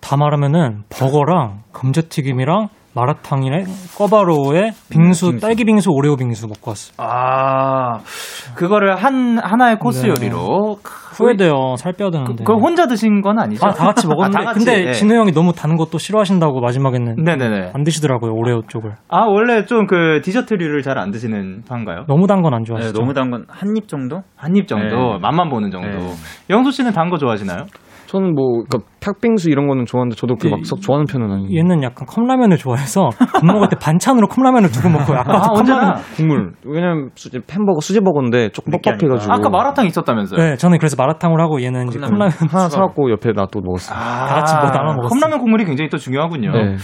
다 말하면은 버거랑 감자튀김이랑 마라탕이랑 꿔바로우에 빙수, 딸기 빙수, 오레오 빙수 먹고 왔어요. 아, 그거를 한, 하나의 코스 네. 요리로. 후회돼요. 살 빼야 그, 되는데. 그걸 혼자 드신 건 아니죠? 아, 다 같이 [laughs] 먹었는데. 아, 다 같이, 근데 네. 진우 형이 너무 단 것도 싫어하신다고 마지막에는 네네네. 안 드시더라고요. 오레오 쪽을. 아, 원래 좀 그 디저트류를 잘 안 드시는 판가요? 너무 단 건안 네, 좋아하시죠? 너무 단 건 한 입 정도? 한 입 정도, 네. 맛만 보는 정도. 네. 영수 씨는 단 거 좋아하시나요? 저는 뭐, 그니까, 팥빙수 이런 거는 좋아하는데, 저도 그막썩 좋아하는 편은 아니에요. 얘는 약간 컵라면을 좋아해서 밥 먹을 때 반찬으로 컵라면을 두고 먹고요. [laughs] 아까 아, 언제나. 국물. 왜냐면, 수제, 햄버거, 수제버거인데, 조금 뻑뻑해가지고. 아까 마라탕 있었다면서요? 네, 저는 그래서 마라탕을 하고 얘는 이제 컵라면 하나 사갖고 옆에 놔두고 먹었어요. 아, 다 같이 뭐 나눠 먹었어요. 컵라면 국물이 굉장히 또 중요하군요. 네.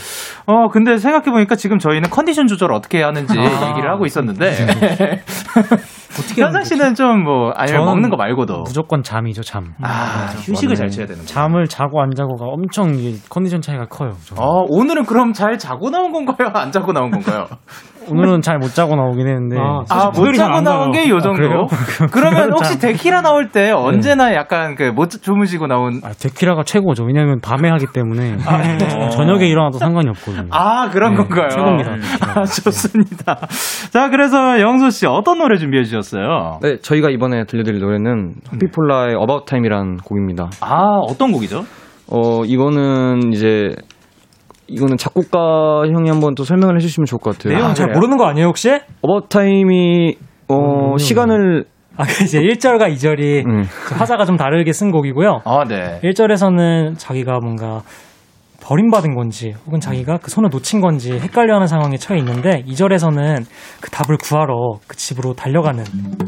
어, 근데 생각해 보니까 지금 저희는 컨디션 조절 어떻게 해야 하는지 얘기를 하고 있었는데. [laughs] 어떻게 현상 씨는 좀 뭐, 아니면 먹는 거 말고도. 무조건 잠이죠, 잠. 아, 휴식을 잘 취해야 되는 거. 잠을 자고 안 자고가 엄청 컨디션 차이가 커요. 저는. 어, 오늘은 그럼 잘 자고 나온 건가요? 안 자고 나온 건가요? [laughs] 오늘은 잘 못 자고 나오긴 했는데. 아, 아, 못 토요일이 자고 나온 자요. 게요 아, 정도? 그래요? [laughs] 그러면 혹시 자- 데키라 나올 때 언제나 약간 그 못 주무시고 나온 아, 데키라가 최고죠. 왜냐면 밤에 하기 때문에 어, 저녁에 일어나도 상관이 없거든요. 아, 그런 네, 건가요? 최고입니다. 아, [laughs] 좋습니다. 자, 그래서 영수 씨 어떤 노래 준비해 주셨어요? 네, 저희가 이번에 들려드릴 노래는 호피폴라의 About Time이라는 곡입니다. 아, 어떤 곡이죠? 어, 이거는 이제, 이거는 작곡가 형이 한번 또 설명을 해주시면 좋을 것 같아요. 내용 잘 그래요? 모르는 거 아니에요, 혹시? Time이, 어, 시간을, 아, 그 이제 1절과 2절이 음. 화자가 좀 다르게 쓴 곡이고요. 아, 네. 1절에서는 자기가 뭔가 버림받은 건지 혹은 자기가 그 손을 놓친 건지 헷갈려하는 상황에 처해 있는데 2절에서는 그 답을 구하러 그 집으로 달려가는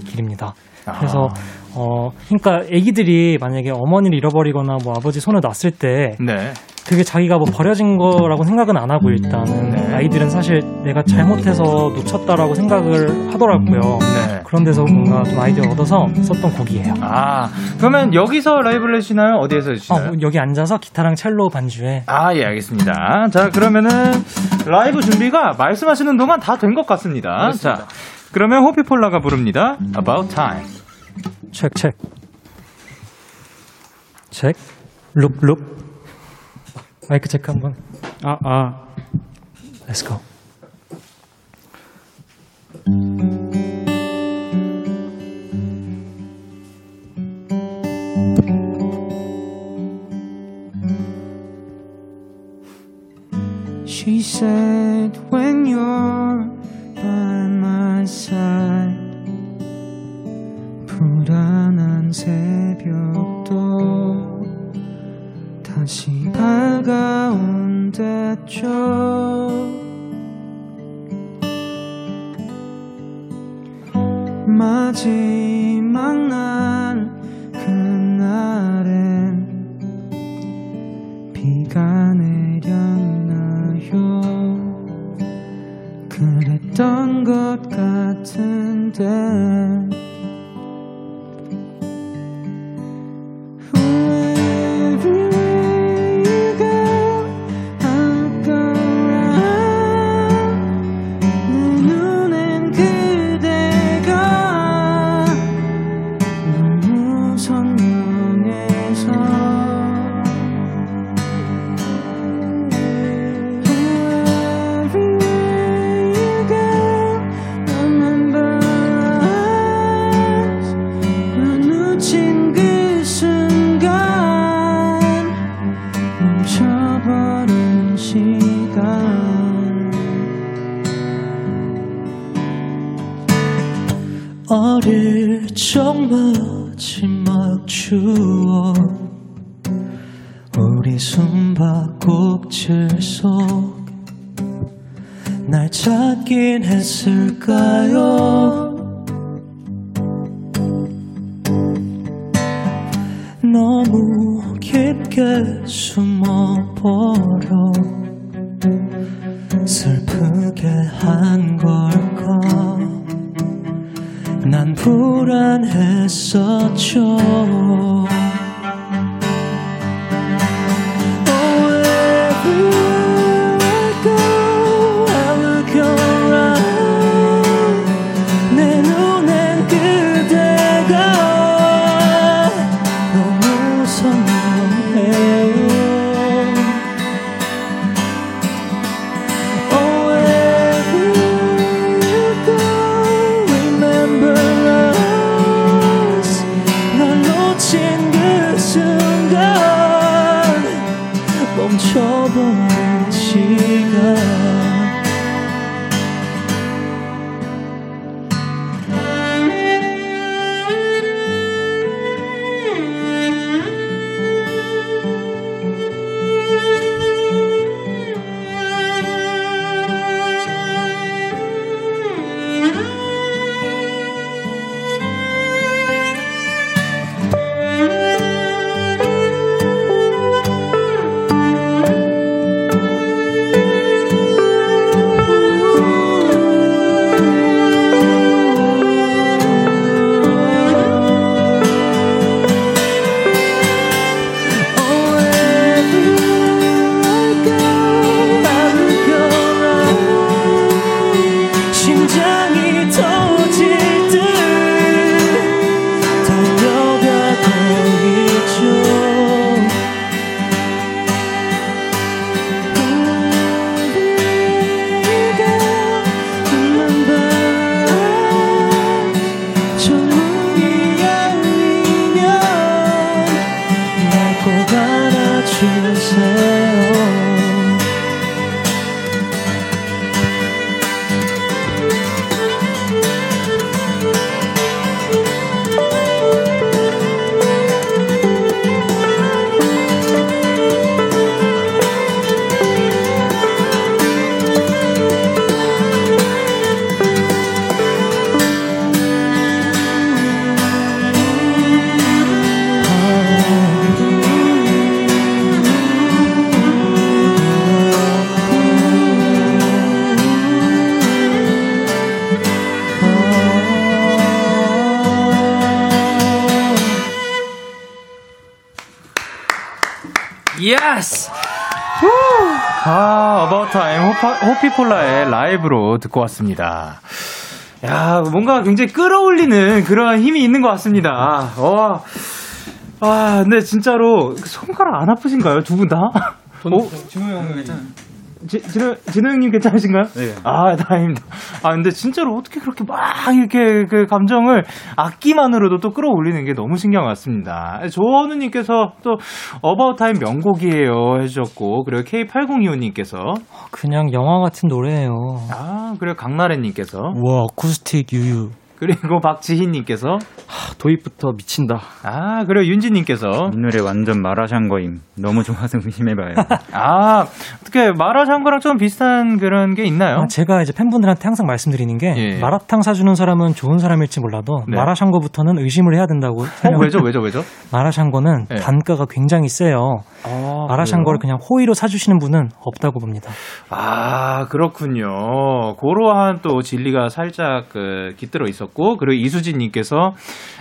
길입니다. 그래서 어 그러니까 아기들이 만약에 어머니를 잃어버리거나 뭐 아버지 손을 놨을 때 네. 그게 자기가 뭐 버려진 거라고 생각은 안 하고 일단은 네. 아이들은 사실 내가 잘못해서 놓쳤다라고 생각을 하더라고요. 네. 그런 데서 뭔가 좀 아이디어 얻어서 썼던 곡이에요. 아, 그러면 여기서 라이브를 해주시나요? 어디에서 어, 해주시나요? 여기 앉아서 기타랑 첼로 반주에 아, 예, 알겠습니다. 자, 그러면은 라이브 준비가 말씀하시는 동안 다 된 것 같습니다. 자, 그러면 호피폴라가 부릅니다. About Time. 체크 체크 체크 룩룩 마이크 체크 한번 아, 아. Let's go She said, when you're by my side, 불안한 새벽도 다시 밝아온 대죠 마지막 날 그날엔 비가 내렸나요? 그랬던 것 같은데 마지막 추억. 우리 숨바꼭질 속 날 찾긴 했을까요? 너무 깊게 숨어버려 슬프게 한 걸까 난 불안했었죠. 호피폴라의 라이브로 듣고 왔습니다. 야, 뭔가 굉장히 끌어올리는 그런 힘이 있는 것 같습니다. 와. 아, 근데 진짜로 손가락 안 아프신가요? 두 분 다? 어? 진우 형은 괜찮아요. 지, 진우, 진우 형님 괜찮으신가요? 네. 아, 다행입니다. 아, 근데 진짜로 어떻게 그렇게 막 이렇게 그 감정을 악기만으로도 또 끌어올리는 게 너무 신기한 것 같습니다. 조원우님께서 또 About Time 명곡이에요 해주셨고, 그리고 K8025님께서, 그냥 영화 같은 노래예요. 아, 그리고 강나래님께서, 와, 어쿠스틱 유유. 그리고 박지희님께서, 도입부터 미친다. 아, 그리고 윤지님께서, 이 노래 완전 마라샹궈임. 너무 좋아서 의심해봐요. [laughs] 아, 어떻게 마라샹궈랑 좀 비슷한 그런 게 있나요? 아, 제가 이제 팬분들한테 항상 말씀드리는 게 예. 마라탕 사주는 사람은 좋은 사람일지 몰라도 네. 마라샹궈부터는 의심을 해야 된다고 어, 생각합니다. 왜죠, 왜죠, 왜죠? 마라샹궈는 예. 단가가 굉장히 세요. 아, 마라샹궈를 그냥 호의로 사주시는 분은 없다고 봅니다. 아, 그렇군요. 그러한 또 진리가 살짝 그 깃들어 있었고, 그리고 이수진 님께서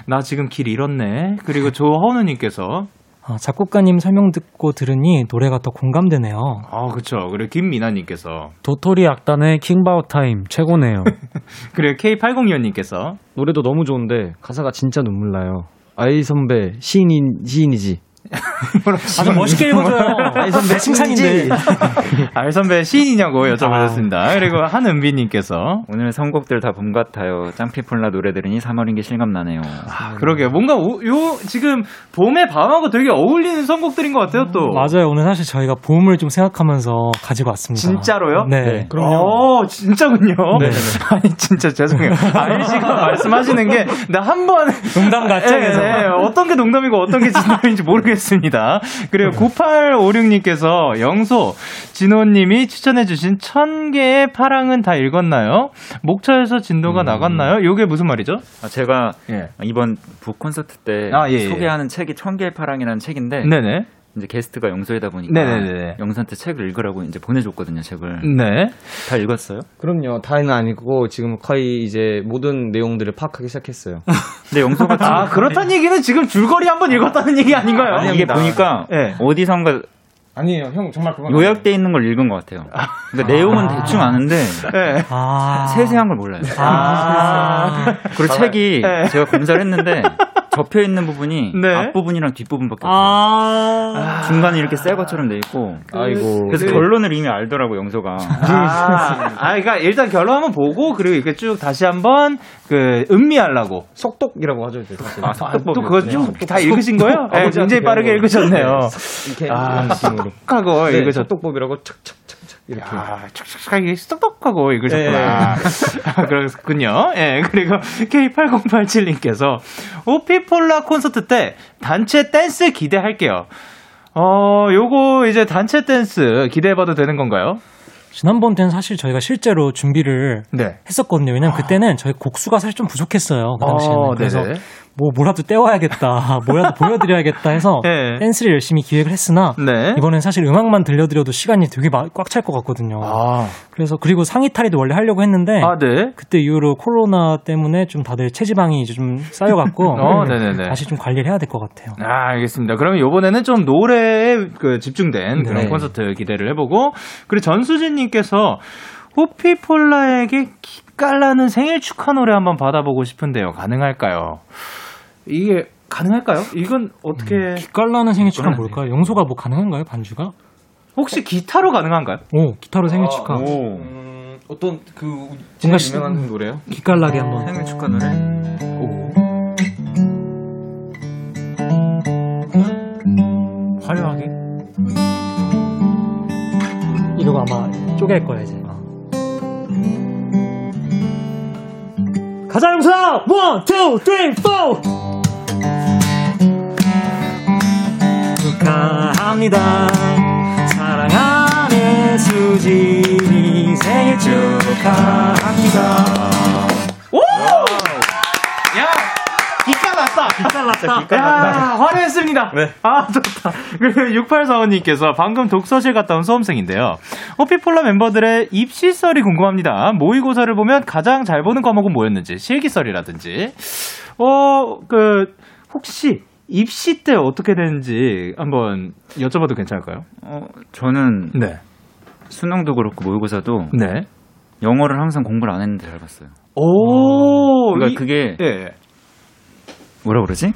나 지금 길 잃었네. 그리고 조헌우 님께서 아, 작곡가님 설명 듣고 들으니 노래가 더 공감되네요. 아, 그쵸. 그리고 김미나님께서 도토리 악단의 킹바우 타임 최고네요. [laughs] 그리고 K80년님께서 노래도 너무 좋은데 가사가 진짜 눈물 나요. 아이 선배 시인인 시인이지. 아, 좀 멋있게 읽어줘요. [laughs] 아이 선배 칭찬인데. 알 [laughs] 선배 시인이냐고 여쭤보셨습니다. 그리고 한은비님께서 오늘 선곡들 다 봄 같아요. 짱피폴라 노래 들으니 3월인 게 실감나네요. 아, 그러게요. 뭔가 오- 요 지금 봄의 밤하고 되게 어울리는 선곡들인 것 같아요. 또 맞아요. 오늘 사실 저희가 봄을 좀 생각하면서 가지고 왔습니다. 진짜로요? 네. 어, 진짜군요. 네. [laughs] 아니, 진짜 죄송해요. 알씨가 말씀하시는 게, 나 한 번. 농담 같죠? 예, 예, 어떤 게 농담이고 어떤 게 진담인지 모르겠 습니다. 그리고 [laughs] 9856님께서 영소, 진호님이 추천해주신 천 개의 파랑은 다 읽었나요? 목차에서 진도가 나갔나요? 요게 무슨 말이죠? 아, 제가 예. 이번 북 콘서트 때 아, 예, 예. 소개하는 책이 천개의 파랑이라는 책인데 네네. 이제 게스트가 영소이다 보니까 네네네. 영소한테 책을 읽으라고 이제 보내줬거든요. 책을 네. 다 읽었어요? 그럼요. 다는 아니고 지금 거의 이제 모든 내용들을 파악하기 시작했어요. [laughs] 근데 영소가 아, 그렇다는 얘기는 지금 줄거리 한번 읽었다는 얘기 아닌가요? 아니, 이게 보니까 예. 어디선가 아니에요, 형 정말 그건 요약돼 있는 걸 읽은 것 같아요. 그러니까 내용은 대충 아는데 예. 아. 세세한 걸 몰라요. 아. 그리고 책이 네. 제가 검사를 했는데 접혀 있는 부분이 네. 앞 부분이랑 뒷 부분밖에 없어요. 아. 중간에 이렇게 새 것처럼 돼 있고. 아이고. 그래서 결론을 이미 알더라고 영소가. 아, 아, 그러니까 일단 결론 한번 보고 그리고 이렇게 쭉 다시 한번 그 음미하려고. 속독이라고 하죠, 이제 사실. 아, 또 그거 쭉다 읽으신 거예요? 네, 굉장히 빠르게. 읽으셨네요. 이렇게 아, 느낌으로. 하고 네, 읽으셨. 속독법이라고 착착착착 이렇게. 아, 촉촉하게 쏙쏙하고 읽으셨구나. 아, 그렇군요. 예, 그리고 K8087님께서 오피폴라 콘서트 때 단체 댄스 기대할게요. 어, 요거 이제 단체 댄스 기대해봐도 되는 건가요? 지난번 때는 사실 저희가 실제로 준비를 네. 했었거든요. 왜냐면 그때는 저희 곡수가 사실 좀 부족했어요. 그 당시에는. 어, 그래서 네네. 뭐 뭐라도 떼와야겠다, 뭐라도 [laughs] 보여드려야겠다 해서 네. 댄스를 열심히 기획을 했으나 네. 이번엔 사실 음악만 들려드려도 시간이 되게 꽉 찰 것 같거든요. 아, 그래서 그리고 상의 탈의도 원래 하려고 했는데 아, 네. 그때 이후로 코로나 때문에 좀 다들 체지방이 이제 좀 쌓여갖고 [laughs] 어, 네네네. 다시 좀 관리를 해야 될 것 같아요. 아, 알겠습니다. 그러면 요번에는 좀 노래에 그 집중된 그런 네. 콘서트 기대를 해보고, 그리고 전수진님께서 호피폴라에게 기깔나는 생일 축하 노래 한번 받아보고 싶은데요. 가능할까요? 이게 가능할까요? 이건 어떻게 기깔나는 생일 축하 뭘까요? 영소가 뭐 가능한가요? 반주가? 혹시 기타로 가능한가요? 오 기타로 생일 축하. 오. 음, 어떤 그 뭔가 유명한 노래요? 기깔나게 한번. 생일 축하 노래. 화려하게. 이거 아마 쪼갤 거야 이제. 가자 영소! one, two, three, four! 축하합니다. 사랑하는 수진이 생일 축하합니다. 야! 기깔 났다! 기깔 났다. 야, 화려했습니다. 아, 좋다. 그리고 6845님께서 방금 독서실 갔다 온 수험생인데요. 호피폴라 멤버들의 입시썰이 궁금합니다. 모의고사를 보면 가장 잘 보는 과목은 뭐였는지, 실기썰이라든지. 어, 그, 혹시 입시 때 어떻게 되는지 한번 여쭤봐도 괜찮을까요? 어, 저는 네. 수능도 그렇고 모의고사도 네. 영어를 항상 공부를 안 했는데 잘 봤어요. 오, 그러니까 이- 그게 예. 뭐라 그러지?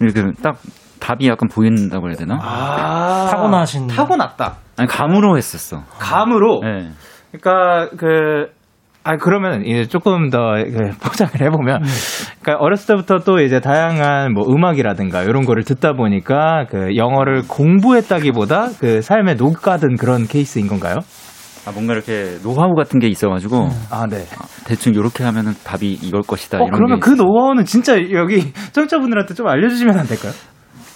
이렇게 딱 답이 약간 보인다고 해야 되나? 아. 타고나신. 타고났다. 아니 감으로 했었어. 감으로. 네. 그러니까 그. 아 그러면 이제 조금 더그 [laughs] 포장을 해보면, 그러니까 어렸을 때부터 또 이제 다양한 뭐 음악이라든가 이런 거를 듣다 보니까 그 영어를 공부했다기보다 그 삶에 녹아든 그런 케이스인 건가요? 아 뭔가 이렇게 노하우 같은 게 있어가지고 아 네. 대충 이렇게 하면은 답이 이걸 것이다 어 이런 그러면 게. 그 노하우는 진짜 여기 [laughs] 청취자분들한테 좀 알려주시면 안 될까요?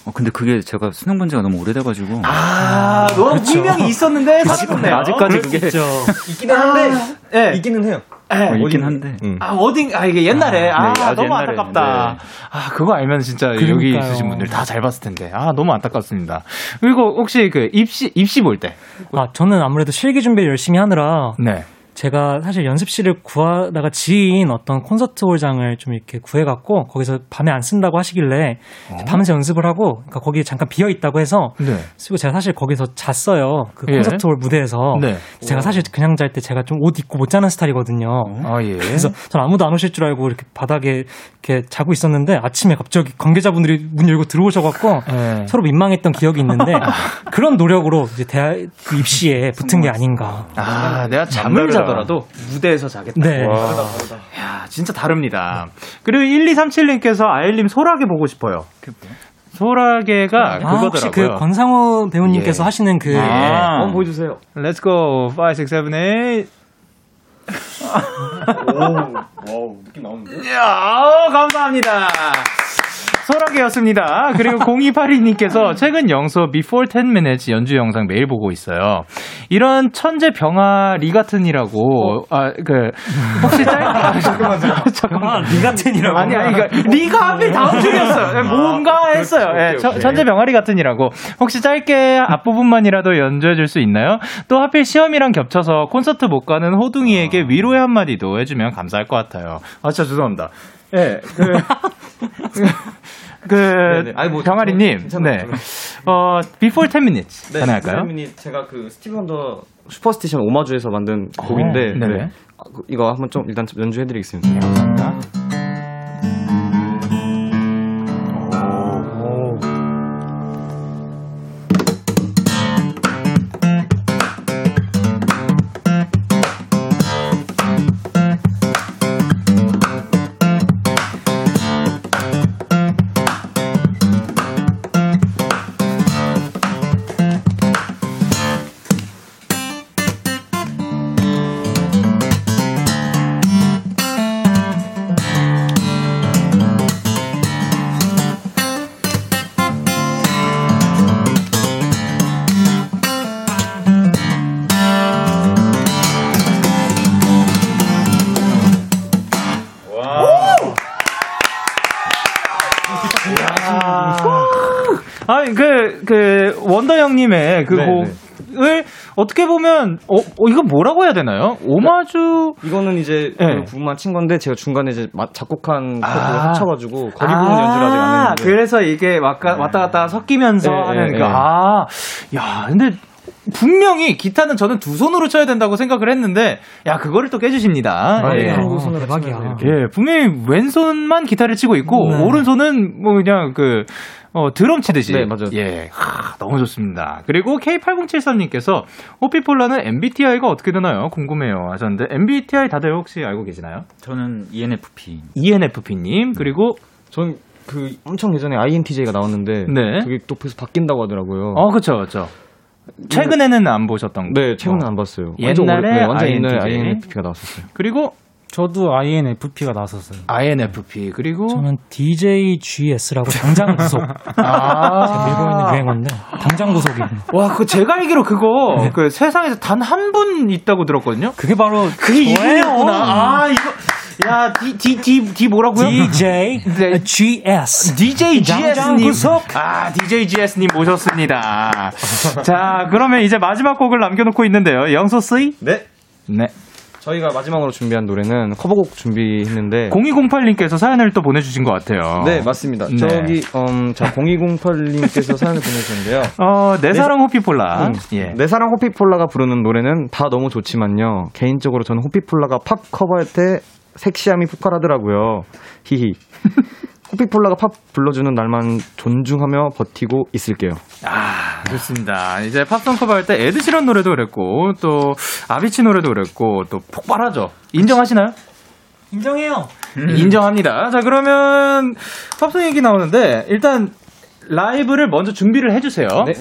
어 근데 그게 제가 수능 본 지가 너무 오래돼가지고. 아 노하우 분명히 있었는데 사실은 아직까지 그게 있죠. [laughs] 있기는 한데 예. 있기는 해요. 뭐 있긴 한데. 음. 아, 어딘, 아, 이게 옛날에. 아, 아, 네, 아주 너무 옛날에 안타깝다. 아, 그거 알면 진짜 여기 그러니까요. 있으신 분들 다 잘 봤을 텐데. 아, 너무 안타깝습니다. 그리고 혹시 그 입시, 입시 볼 때. 아, 저는 아무래도 실기 준비를 열심히 하느라 네. 제가 사실 연습실을 구하다가 지인 어떤 콘서트 홀장을 좀 이렇게 구해갖고 거기서 밤에 안 쓴다고 하시길래 밤새 연습을 하고 그러니까 거기 잠깐 비어 있다고 해서 네. 쓰고 제가 사실 거기서 잤어요 그 예. 콘서트홀 무대에서 네. 제가 사실 그냥 잘 때 제가 좀 옷 입고 못 자는 스타일이거든요. 아, 예. 그래서 전 아무도 안 오실 줄 알고 이렇게 바닥에 이렇게 자고 있었는데 아침에 갑자기 관계자분들이 문 열고 들어오셔갖고 네. 서로 민망했던 기억이 있는데 [laughs] 그런 노력으로 이제 대학 그 입시에 붙은 게 아닌가. 아, 내가 잠을 자더라도 무대에서 자겠다. 네. 야, 진짜 다릅니다. 그리고 1237님께서 아일님 소라게 보고 싶어요. 소라게가 아, 혹시 그거더라고요. 그 권상우 배우님께서 예. 하시는 그 아. 한번 보여 주세요. Let's go. 5, 6, 7, 8. 와우, 느낌 나오는데? 야, 감사합니다. 소라게였습니다. 그리고 [laughs] 0282님께서 최근 영소 Before 10 Minutes 연주 영상 매일 보고 있어요. 이런 천재 병아리 같은이라고, 아, 그, 혹시 짧게, 아, 잠깐만, [laughs] 잠깐만. 리 같은이라고. 아니, 아니, 그러니까 리가 하필 다음 줄이었어요. 뭔가 했어요. 예, 천- 천재 병아리 같은이라고. 혹시 짧게 앞부분만이라도 연주해 줄 수 있나요? 또 하필 시험이랑 겹쳐서 콘서트 못 가는 호둥이에게 위로의 한마디도 해주면 감사할 것 같아요. 아, 진짜 죄송합니다. 예, 그, [laughs] 그. 아니, 뭐, 병아리님. 네. 어, Before 10 Minutes. 가능할까요? 이 제가 그 스티브 원더 Superstition 오마주에서 만든 곡인데 네네. 네. 이거 한번 좀 일단 연주해드리겠습니다. 감사합니다. 형님의 그 네, 곡을 어떻게 보면, 어, 어, 이거 뭐라고 해야 되나요? 오마주. 이거는 이제 네. 그 부분만 친 건데 제가 중간에 이제 마- 작곡한 아. 코드를 합쳐가지고 거기 부분 연주를 아직 안 했는데 그래서 이게 왔다, 왔다 갔다 섞이면서 네, 하는 네, 그, 네. 아, 야, 근데 분명히 기타는 저는 두 손으로 쳐야 된다고 생각을 했는데, 야, 그거를 또 깨주십니다. 아, 예. 네. 어, 대박이야. 예, 분명히 왼손만 기타를 치고 있고, 네. 오른손은 뭐 그냥 그, 어, 드럼 치듯이. 네, 맞아요. 예, 하, 너무 좋습니다. 그리고 K8073님께서 호피폴라는 MBTI가 어떻게 되나요? 궁금해요. 하셨는데, MBTI 다들 혹시 알고 계시나요? 저는 ENFP. ENFP님, 그리고, 전 그 엄청 예전에 INTJ가 나왔는데 네. 그게 또 계속 바뀐다고 하더라고요. 어, 그쵸, 그쵸. 최근에는 안 보셨던 네, 최근에 거. 안 봤어요. 옛날에 완전, 오래- 네, 완전 옛날에 INTJ. INFP가 나왔었어요. 그리고 저도 INFP가 나섰어요. INFP, 그리고, 저는 DJGS라고 당장 구속. [laughs] 아. 제가 밀고 있는 유행어인데 당장 구속입니다. 와, 그 제가 알기로 그거, 그 세상에서 단 한 분 있다고 들었거든요? 그게 바로 그게 저예요. 이분이었구나. 아, 이거. 야, D, D, D, D 뭐라고요? DJ 네. GS. DJ 당장 GS님. 아, DJ GS님 모셨습니다. 자, 그러면 이제 마지막 곡을 남겨놓고 있는데요. 영소스이? 네. 네. 저희가 마지막으로 준비한 노래는 커버곡 준비했는데 0208님께서 사연을 또 보내주신 것 같아요. 네, 맞습니다. 네. 저기 음, 자 0208님께서 사연을 보내주셨는데요. 어, 내 사랑 호피폴라. 음, 예. 내 사랑 호피폴라가 부르는 노래는 다 너무 좋지만요. 개인적으로 저는 호피폴라가 팝 커버할 때 섹시함이 폭발하더라고요. 히히. [laughs] 호피폴라가 팝 불러주는 날만 존중하며 버티고 있을게요. 아, 좋습니다. 이제 팝송 커버할 때 에드시런 노래도 그랬고, 또, 아비치 노래도 그랬고, 또 폭발하죠. 인정하시나요? 인정해요. 인정합니다. 자, 그러면 팝송 얘기 나오는데 일단 라이브를 먼저 준비를 해주세요. 네.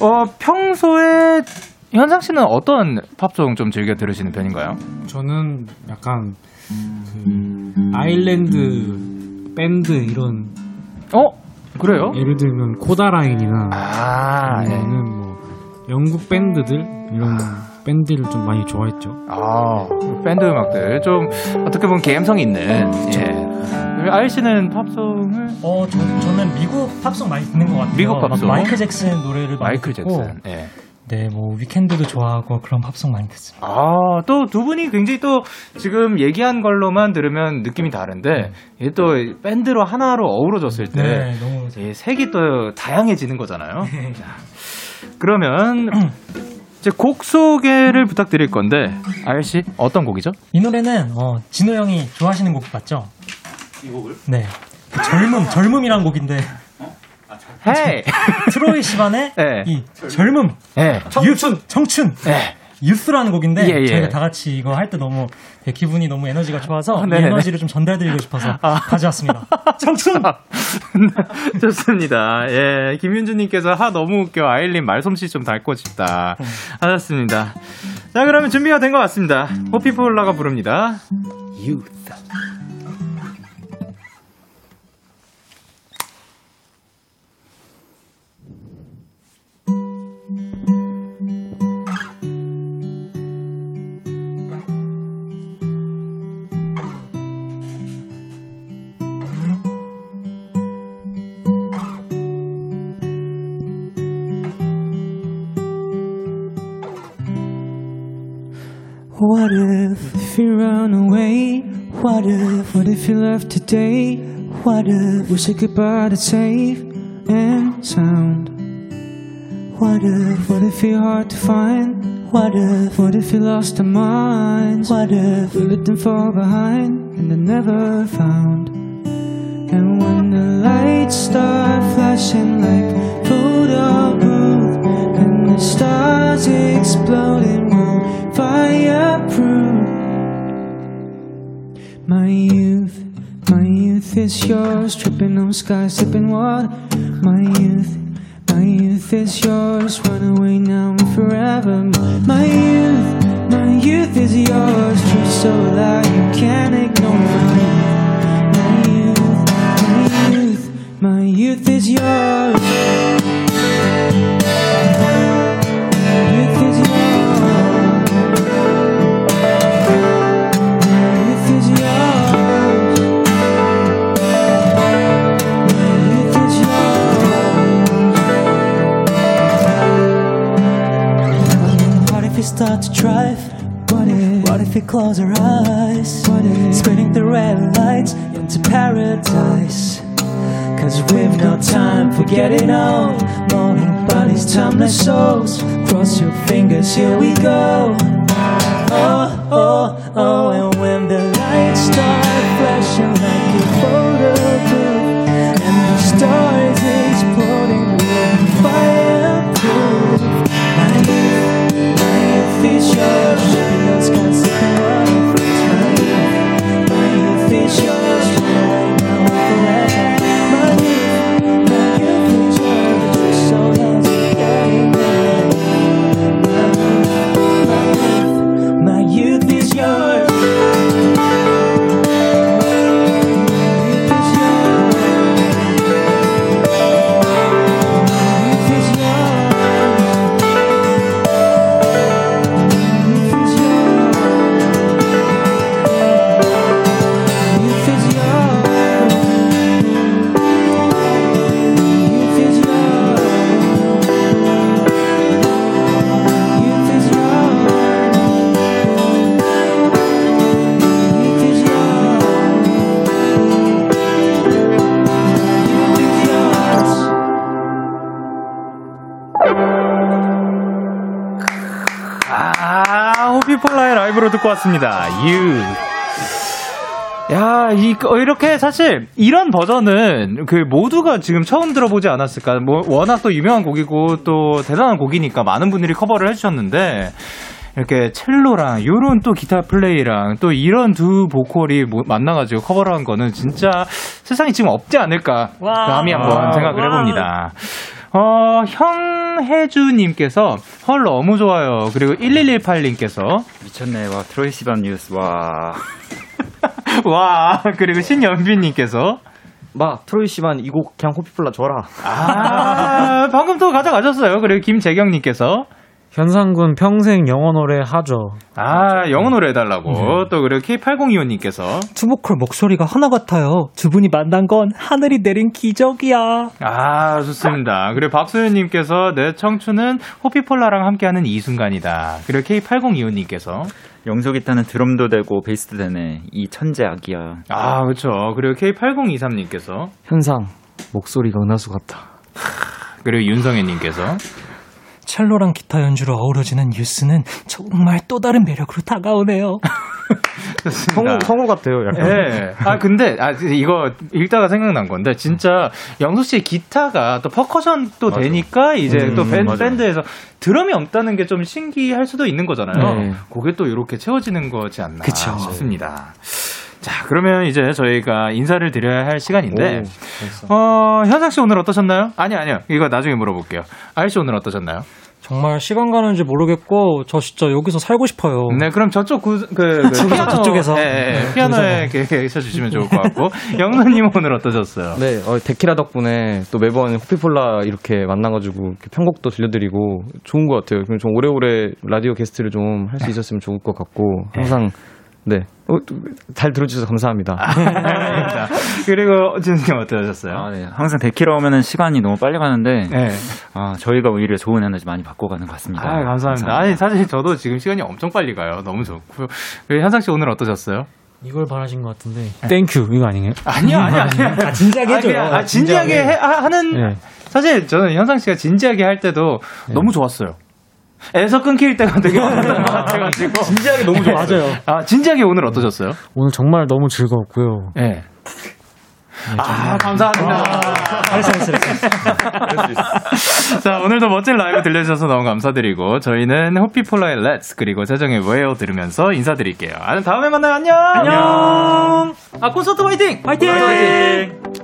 어, 평소에 현상 씨는 어떤 팝송 좀 즐겨 들으시는 편인가요? 저는 약간 그 아일랜드 밴드 이런 어, 그래요? 예를 들면 코다라인이나 아, 예. 아니면은 뭐 영국 밴드들 이런 밴드를 좀 많이 좋아했죠. 아, 밴드 음악들 좀 어떻게 보면 개성이 있는. 예. 아일 씨는 팝송을 어, 저, 저는 미국 팝송 많이 듣는 것 같아요. 미국 팝송? 막 마이클 잭슨 노래를 많이 마이클 듣고, 잭슨. 예. 네, 뭐 위켄드도 좋아하고 그런 팝송 많이 듣습니다. 아, 또 두 분이 굉장히 또 지금 얘기한 걸로만 들으면 느낌이 다른데, 이게 또 밴드로 하나로 어우러졌을 때, 네, 너무 이 색이 또 다양해지는 거잖아요. 자, 그러면 [clears throat] 이제 곡 소개를 부탁드릴 건데, 아일 씨 어떤 곡이죠? 이 노래는 어, 진호 형이 좋아하시는 곡 맞죠? 이 곡을? 네. 그 젊음, 젊음이란 곡인데 헤이! [laughs] 트로이 시반의 네. 이 젊음, 예. 청춘, 청춘, 예. 유스라는 곡인데 예, 예. 저희가 다 같이 이거 할 때 너무 기분이 너무 에너지가 좋아서 이 네네네. 에너지를 좀 전달드리고 싶어서 아. 가져왔습니다. [laughs] 청춘. 좋습니다. 예, 김윤주님께서 하 너무 웃겨 아일린 말솜씨 좀 닮고 싶다 하셨습니다. 자, 그러면 준비가 된 것 같습니다. 호피폴라가 부릅니다. Youth. What if, if you run away? What if, what if you left today? What if we said goodbye to safe and sound? What if, what if you're hard to find? What if, what if you lost our minds? What if we lived and fall behind and they're never found? And when the lights start flashing like photo booth and the stars exploding, fireproof. My youth, my youth is yours, tripping on skies, sipping water. My youth, my youth is yours, run away now and forever. My youth, my youth is yours, truth so loud you can't ignore my youth. My youth, my youth, my youth is yours. Close your eyes? Spinning the red lights into paradise. Cause we've no time for getting old. Morning bodies, timeless souls. Cross your fingers, here we go. 라이브로 듣고 왔습니다. You. 야, 이, 어, 이렇게 사실, 이런 버전은 그 모두가 지금 처음 들어보지 않았을까. 뭐, 워낙 또 유명한 곡이고 또 대단한 곡이니까 많은 분들이 커버를 해주셨는데, 이렇게 첼로랑 요런 또 기타 플레이랑 또 이런 두 보컬이 모- 만나가지고 커버를 한 거는 진짜 세상에 지금 없지 않을까. 와. 감히 한번 생각을 와. 해봅니다. 어, 형혜주님께서 헐 너무 좋아요. 그리고 1118님께서 미쳤네. 와, 트로이 시반 뉴스. 와. [laughs] 와 그리고 신연빈님께서 마 트로이 씨만 이 곡 그냥 호피폴라 줘라. 아 방금 또 가져가셨어요. 그리고 김재경님께서 현상군 평생 영어 노래 하죠. 아, 영어 노래 해달라고. 또 그리고 K8025님께서. 투보컬 목소리가 하나 같아요. 두 분이 만난 건 하늘이 내린 기적이야. 아, 좋습니다. 그리고 박소연님께서 내 청춘은 호피폴라랑 함께하는 이 순간이다. 그리고 K8025님께서. 영조 기타는 드럼도 되고 베이스도 되네. 이 천재 아기야. 아, 그렇죠. 그리고 K8023님께서. 현상 목소리가 은하수 같아. 그리고 윤성애님께서. 첼로랑 기타 연주로 어우러지는 뉴스는 정말 또 다른 매력으로 다가오네요. [laughs] 성우 성우 같아요. 약간. 예. 아, 근데, 아, 이거 읽다가 생각난 건데, 진짜, 영수 씨의 기타가 또 퍼커션 또 되니까, 이제 음, 또 밴. 밴드에서 드럼이 없다는 게 좀 신기할 수도 있는 거잖아요. 네. 그게 또 이렇게 채워지는 거지 않나 그쵸. 싶습니다. 자, 그러면 이제 저희가 인사를 드려야 할 시간인데, 오. 어, 현상 씨 오늘 어떠셨나요? 아니, 아니요. 이거 나중에 물어볼게요. 아일 씨 오늘 어떠셨나요? 정말 시간 가는지 모르겠고 저 진짜 여기서 살고 싶어요. 네, 그럼 저쪽 구, 그, 그 [laughs] 피아노, 저쪽에서. 예, 예, 네, 피아노에 계셔 주시면 좋을 것 같고, [laughs] 영노님 오늘 어떠셨어요? 네, 어, 데키라 덕분에 또 매번 호피폴라 이렇게 만나가지고 이렇게 편곡도 들려드리고 좋은 것 같아요. 그럼 좀 오래오래 라디오 게스트를 좀 할 수 있었으면 좋을 것 같고 항상 네, 어, 또, 잘 들어주셔서 감사합니다. 알겠습니다. [laughs] 그리고 진호님 어떠셨어요? 아, 네. 항상 데키라 오면은 시간이 너무 빨리 가는데 네. 아, 저희가 오히려 좋은 에너지 많이 받고 가는 것 같습니다. 아, 감사합니다. 아니, 사실 저도 지금 시간이 엄청 빨리 가요. 너무 좋고요. 현상 씨 오늘 어떠셨어요? 이걸 바라신 것 같은데. thank you 이거 아니에요? 아니요, 아니요, 아니요. 아, 진지하게 아, 해줘요. 아, 진지하게 해- 하- 하는, 네. 사실 저는 현상 씨가 진지하게 할 때도 너무 좋았어요. 에서 끊길 때가 되게 많았던 것 같아가지고. 진지하게 너무 좋았어요. 맞아요. 아, 진지하게 오늘 어떠셨어요? 오늘 정말 너무 즐거웠고요. 네. 아, 감사합니다. 잘했어, 잘했어, 잘했어. 자, 오늘도 멋진 라이브 들려주셔서 너무 감사드리고, 저희는 호피폴라의 Let's, 그리고 세정의 Whale 들으면서 인사드릴게요. 아, 다음에 만나요. 안녕! 안녕! 아, 콘서트 화이팅! 화이팅!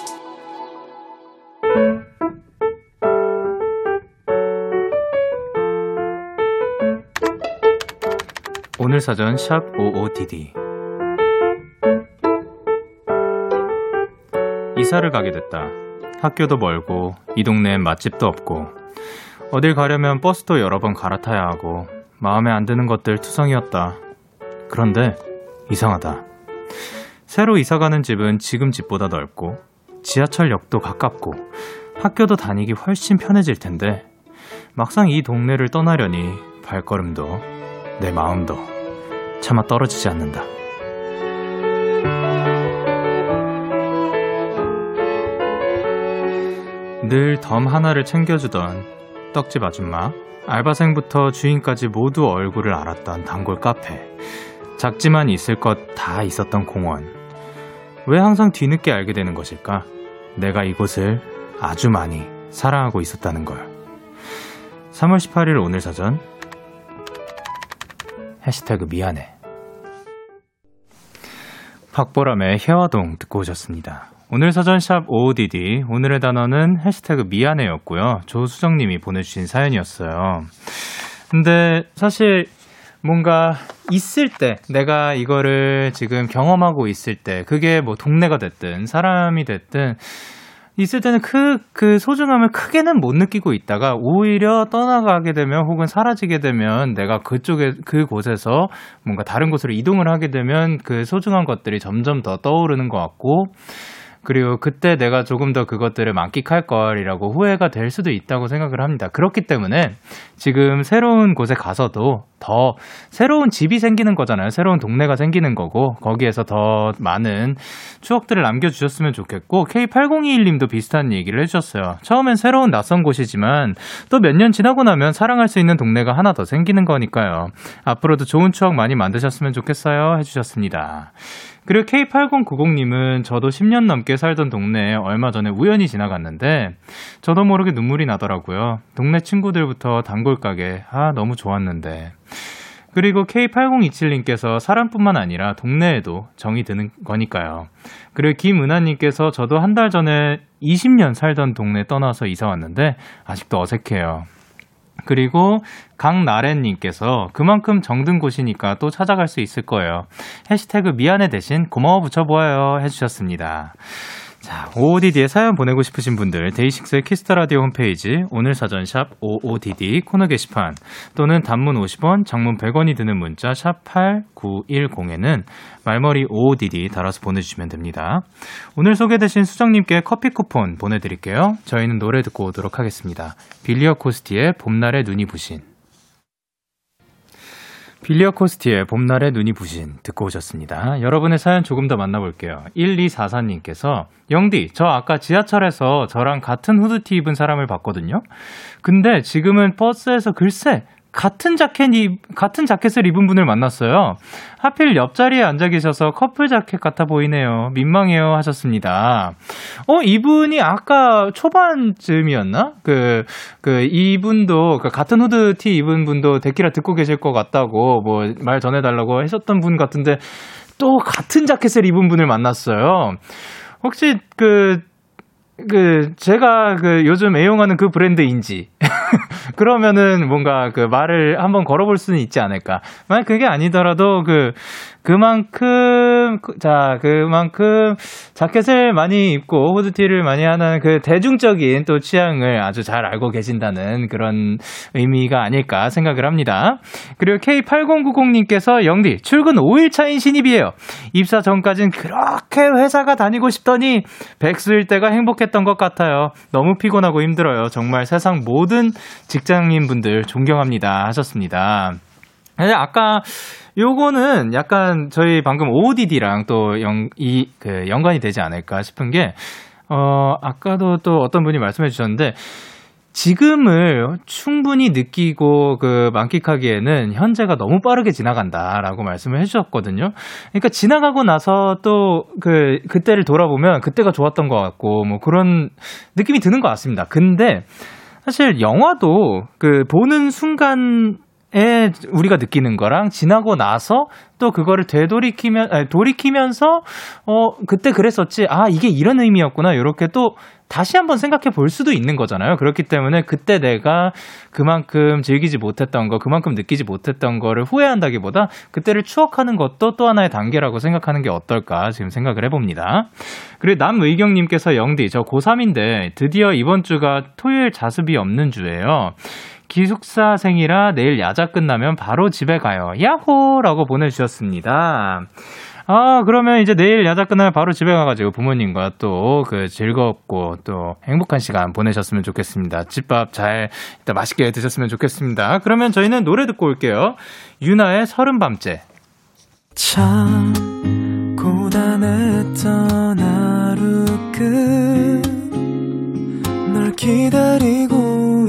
오늘 사전 샵 55DD 이사를 가게 됐다. 학교도 멀고 이 동네엔 맛집도 없고 어딜 가려면 버스도 여러 번 갈아타야 하고 마음에 안 드는 것들 투성이었다. 그런데 이상하다. 새로 이사가는 집은 지금 집보다 넓고 지하철역도 가깝고 학교도 다니기 훨씬 편해질 텐데 막상 이 동네를 떠나려니 발걸음도 내 마음도 차마 떨어지지 않는다. 늘 덤 하나를 챙겨주던 떡집 아줌마, 알바생부터 주인까지 모두 얼굴을 알았던 단골 카페, 작지만 있을 것 다 있었던 공원. 왜 항상 뒤늦게 알게 되는 것일까? 내가 이곳을 아주 많이 사랑하고 있었다는 걸. 3월 18일 오늘 사전 해시태그 미안해. 박보람의 해화동 듣고 오셨습니다. 오늘 사전샵 OODD 오늘의 단어는 해시태그 미안해였고요. 조수정님이 보내주신 사연이었어요. 근데 사실 뭔가 있을 때 내가 이거를 지금 경험하고 있을 때 그게 뭐 동네가 됐든 사람이 됐든 있을 때는 그, 그 소중함을 크게는 못 느끼고 있다가 오히려 떠나가게 되면 혹은 사라지게 되면 내가 그쪽에, 그곳에서 뭔가 다른 곳으로 이동을 하게 되면 그 소중한 것들이 점점 더 떠오르는 것 같고 그리고 그때 내가 조금 더 그것들을 만끽할 걸이라고 후회가 될 수도 있다고 생각을 합니다. 그렇기 때문에 지금 새로운 곳에 가서도 더 새로운 집이 생기는 거잖아요. 새로운 동네가 생기는 거고 거기에서 더 많은 추억들을 남겨주셨으면 좋겠고 K8021님도 비슷한 얘기를 해주셨어요. 처음엔 새로운 낯선 곳이지만 또 몇 년 지나고 나면 사랑할 수 있는 동네가 하나 더 생기는 거니까요. 앞으로도 좋은 추억 많이 만드셨으면 좋겠어요. 해주셨습니다. 그리고 K8090님은 저도 10년 넘게 살던 동네에 얼마 전에 우연히 지나갔는데 저도 모르게 눈물이 나더라고요. 동네 친구들부터 단골 가게 아 너무 좋았는데 그리고 K8027님께서 사람뿐만 아니라 동네에도 정이 드는 거니까요. 그리고 김은하님께서 저도 한 달 전에 20년 살던 동네 떠나서 이사 왔는데 아직도 어색해요. 그리고 강나래님께서 그만큼 정든 곳이니까 또 찾아갈 수 있을 거예요. 해시태그 미안해 대신 고마워 붙여보아요 해주셨습니다. 자, OODD에 사연 보내고 싶으신 분들 데이식스의 키스 더 라디오 홈페이지 오늘 사전 샵 OODD 코너 게시판 또는 단문 50원, 장문 100원이 드는 문자 샵 8910에는 말머리 OODD 달아서 보내주시면 됩니다. 오늘 소개되신 수정님께 커피 쿠폰 보내드릴게요. 저희는 노래 듣고 오도록 하겠습니다. 빌리어 코스티의 봄날의 눈이 부신 빌리어 코스티의 봄날의 눈이 부신 듣고 오셨습니다. 여러분의 사연 조금 더 만나볼게요. 1244님께서 영디, 저 아까 지하철에서 저랑 같은 후드티 입은 사람을 봤거든요. 근데 지금은 버스에서 글쎄 같은 자켓 입, 같은 자켓을 입은 분을 만났어요. 하필 옆자리에 앉아 계셔서 커플 자켓 같아 보이네요. 민망해요 하셨습니다. 어, 이분이 아까 초반쯤이었나? 그, 그, 이분도, 그 같은 후드티 입은 분도 데키라 듣고 계실 것 같다고, 뭐, 말 전해달라고 하셨던 분 같은데, 또 같은 자켓을 입은 분을 만났어요. 혹시 그, 그, 제가 그 요즘 애용하는 그 브랜드인지. [laughs] 그러면은 뭔가 그 말을 한번 걸어볼 수는 있지 않을까. 만약 그게 아니더라도 그, 그만큼, 그- 자, 그만큼 자켓을 많이 입고 후드티를 많이 하는 그 대중적인 또 취향을 아주 잘 알고 계신다는 그런 의미가 아닐까 생각을 합니다. 그리고 K8090님께서 영디, 출근 5일 차인 신입이에요. 입사 전까진 그렇게 회사가 다니고 싶더니 백수일 때가 행복했던 것 같아요. 너무 피곤하고 힘들어요. 정말 세상 모든 직장인 분들 존경합니다. 하셨습니다. 아까 요거는 약간 저희 방금 OODD랑 또 연, 이, 그, 연관이 되지 않을까 싶은 게, 어, 아까도 또 어떤 분이 말씀해 주셨는데, 지금을 충분히 느끼고 그 만끽하기에는 현재가 너무 빠르게 지나간다라고 말씀을 해주셨거든요. 그러니까 지나가고 나서 또 그 그때를 돌아보면 그때가 좋았던 것 같고 뭐 그런 느낌이 드는 것 같습니다. 근데 사실 영화도 그 보는 순간 에 우리가 느끼는 거랑 지나고 나서 또 그거를 되돌이키면 아니, 돌이키면서 어 그때 그랬었지. 아 이게 이런 의미였구나. 이렇게 또 다시 한번 생각해 볼 수도 있는 거잖아요. 그렇기 때문에 그때 내가 그만큼 즐기지 못했던 거 그만큼 느끼지 못했던 거를 후회한다기보다 그때를 추억하는 것도 또 하나의 단계라고 생각하는 게 어떨까 지금 생각을 해봅니다. 그리고 남의경님께서 영디 저 고3인데 드디어 이번 주가 토요일 자습이 없는 주예요 기숙사생이라 내일 야자 끝나면 바로 집에 가요. 야호 라고 보내주셨습니다. 아, 그러면 이제 내일 야자 끝나면 바로 집에 가가지고 부모님과 또 그 즐겁고 또 행복한 시간 보내셨으면 좋겠습니다. 집밥 잘 이따 맛있게 드셨으면 좋겠습니다. 그러면 저희는 노래 듣고 올게요. 유나의 서른 밤째. 참 고단했던 하루 끝 널 기다리고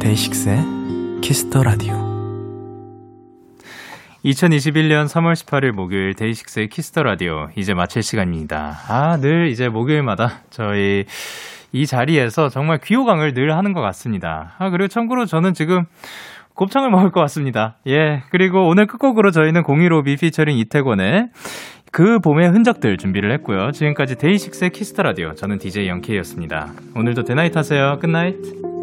데이식스의 키스 더 라디오 2021년 3월 18일 목요일 데이식스의 키스 더 라디오 이제 마칠 시간입니다. 아, 늘 이제 목요일마다 저희 이 자리에서 정말 귀호강을 늘 하는 것 같습니다. 아, 그리고 참고로 저는 지금 곱창을 먹을 것 같습니다. 예. 그리고 오늘 끝곡으로 저희는 015B 피처링 이태권의 그 봄의 흔적들 준비를 했고요. 지금까지 데이식스의 키스 더 라디오. 저는 DJ 영케이였습니다. 오늘도 데나잇 하세요. Good night.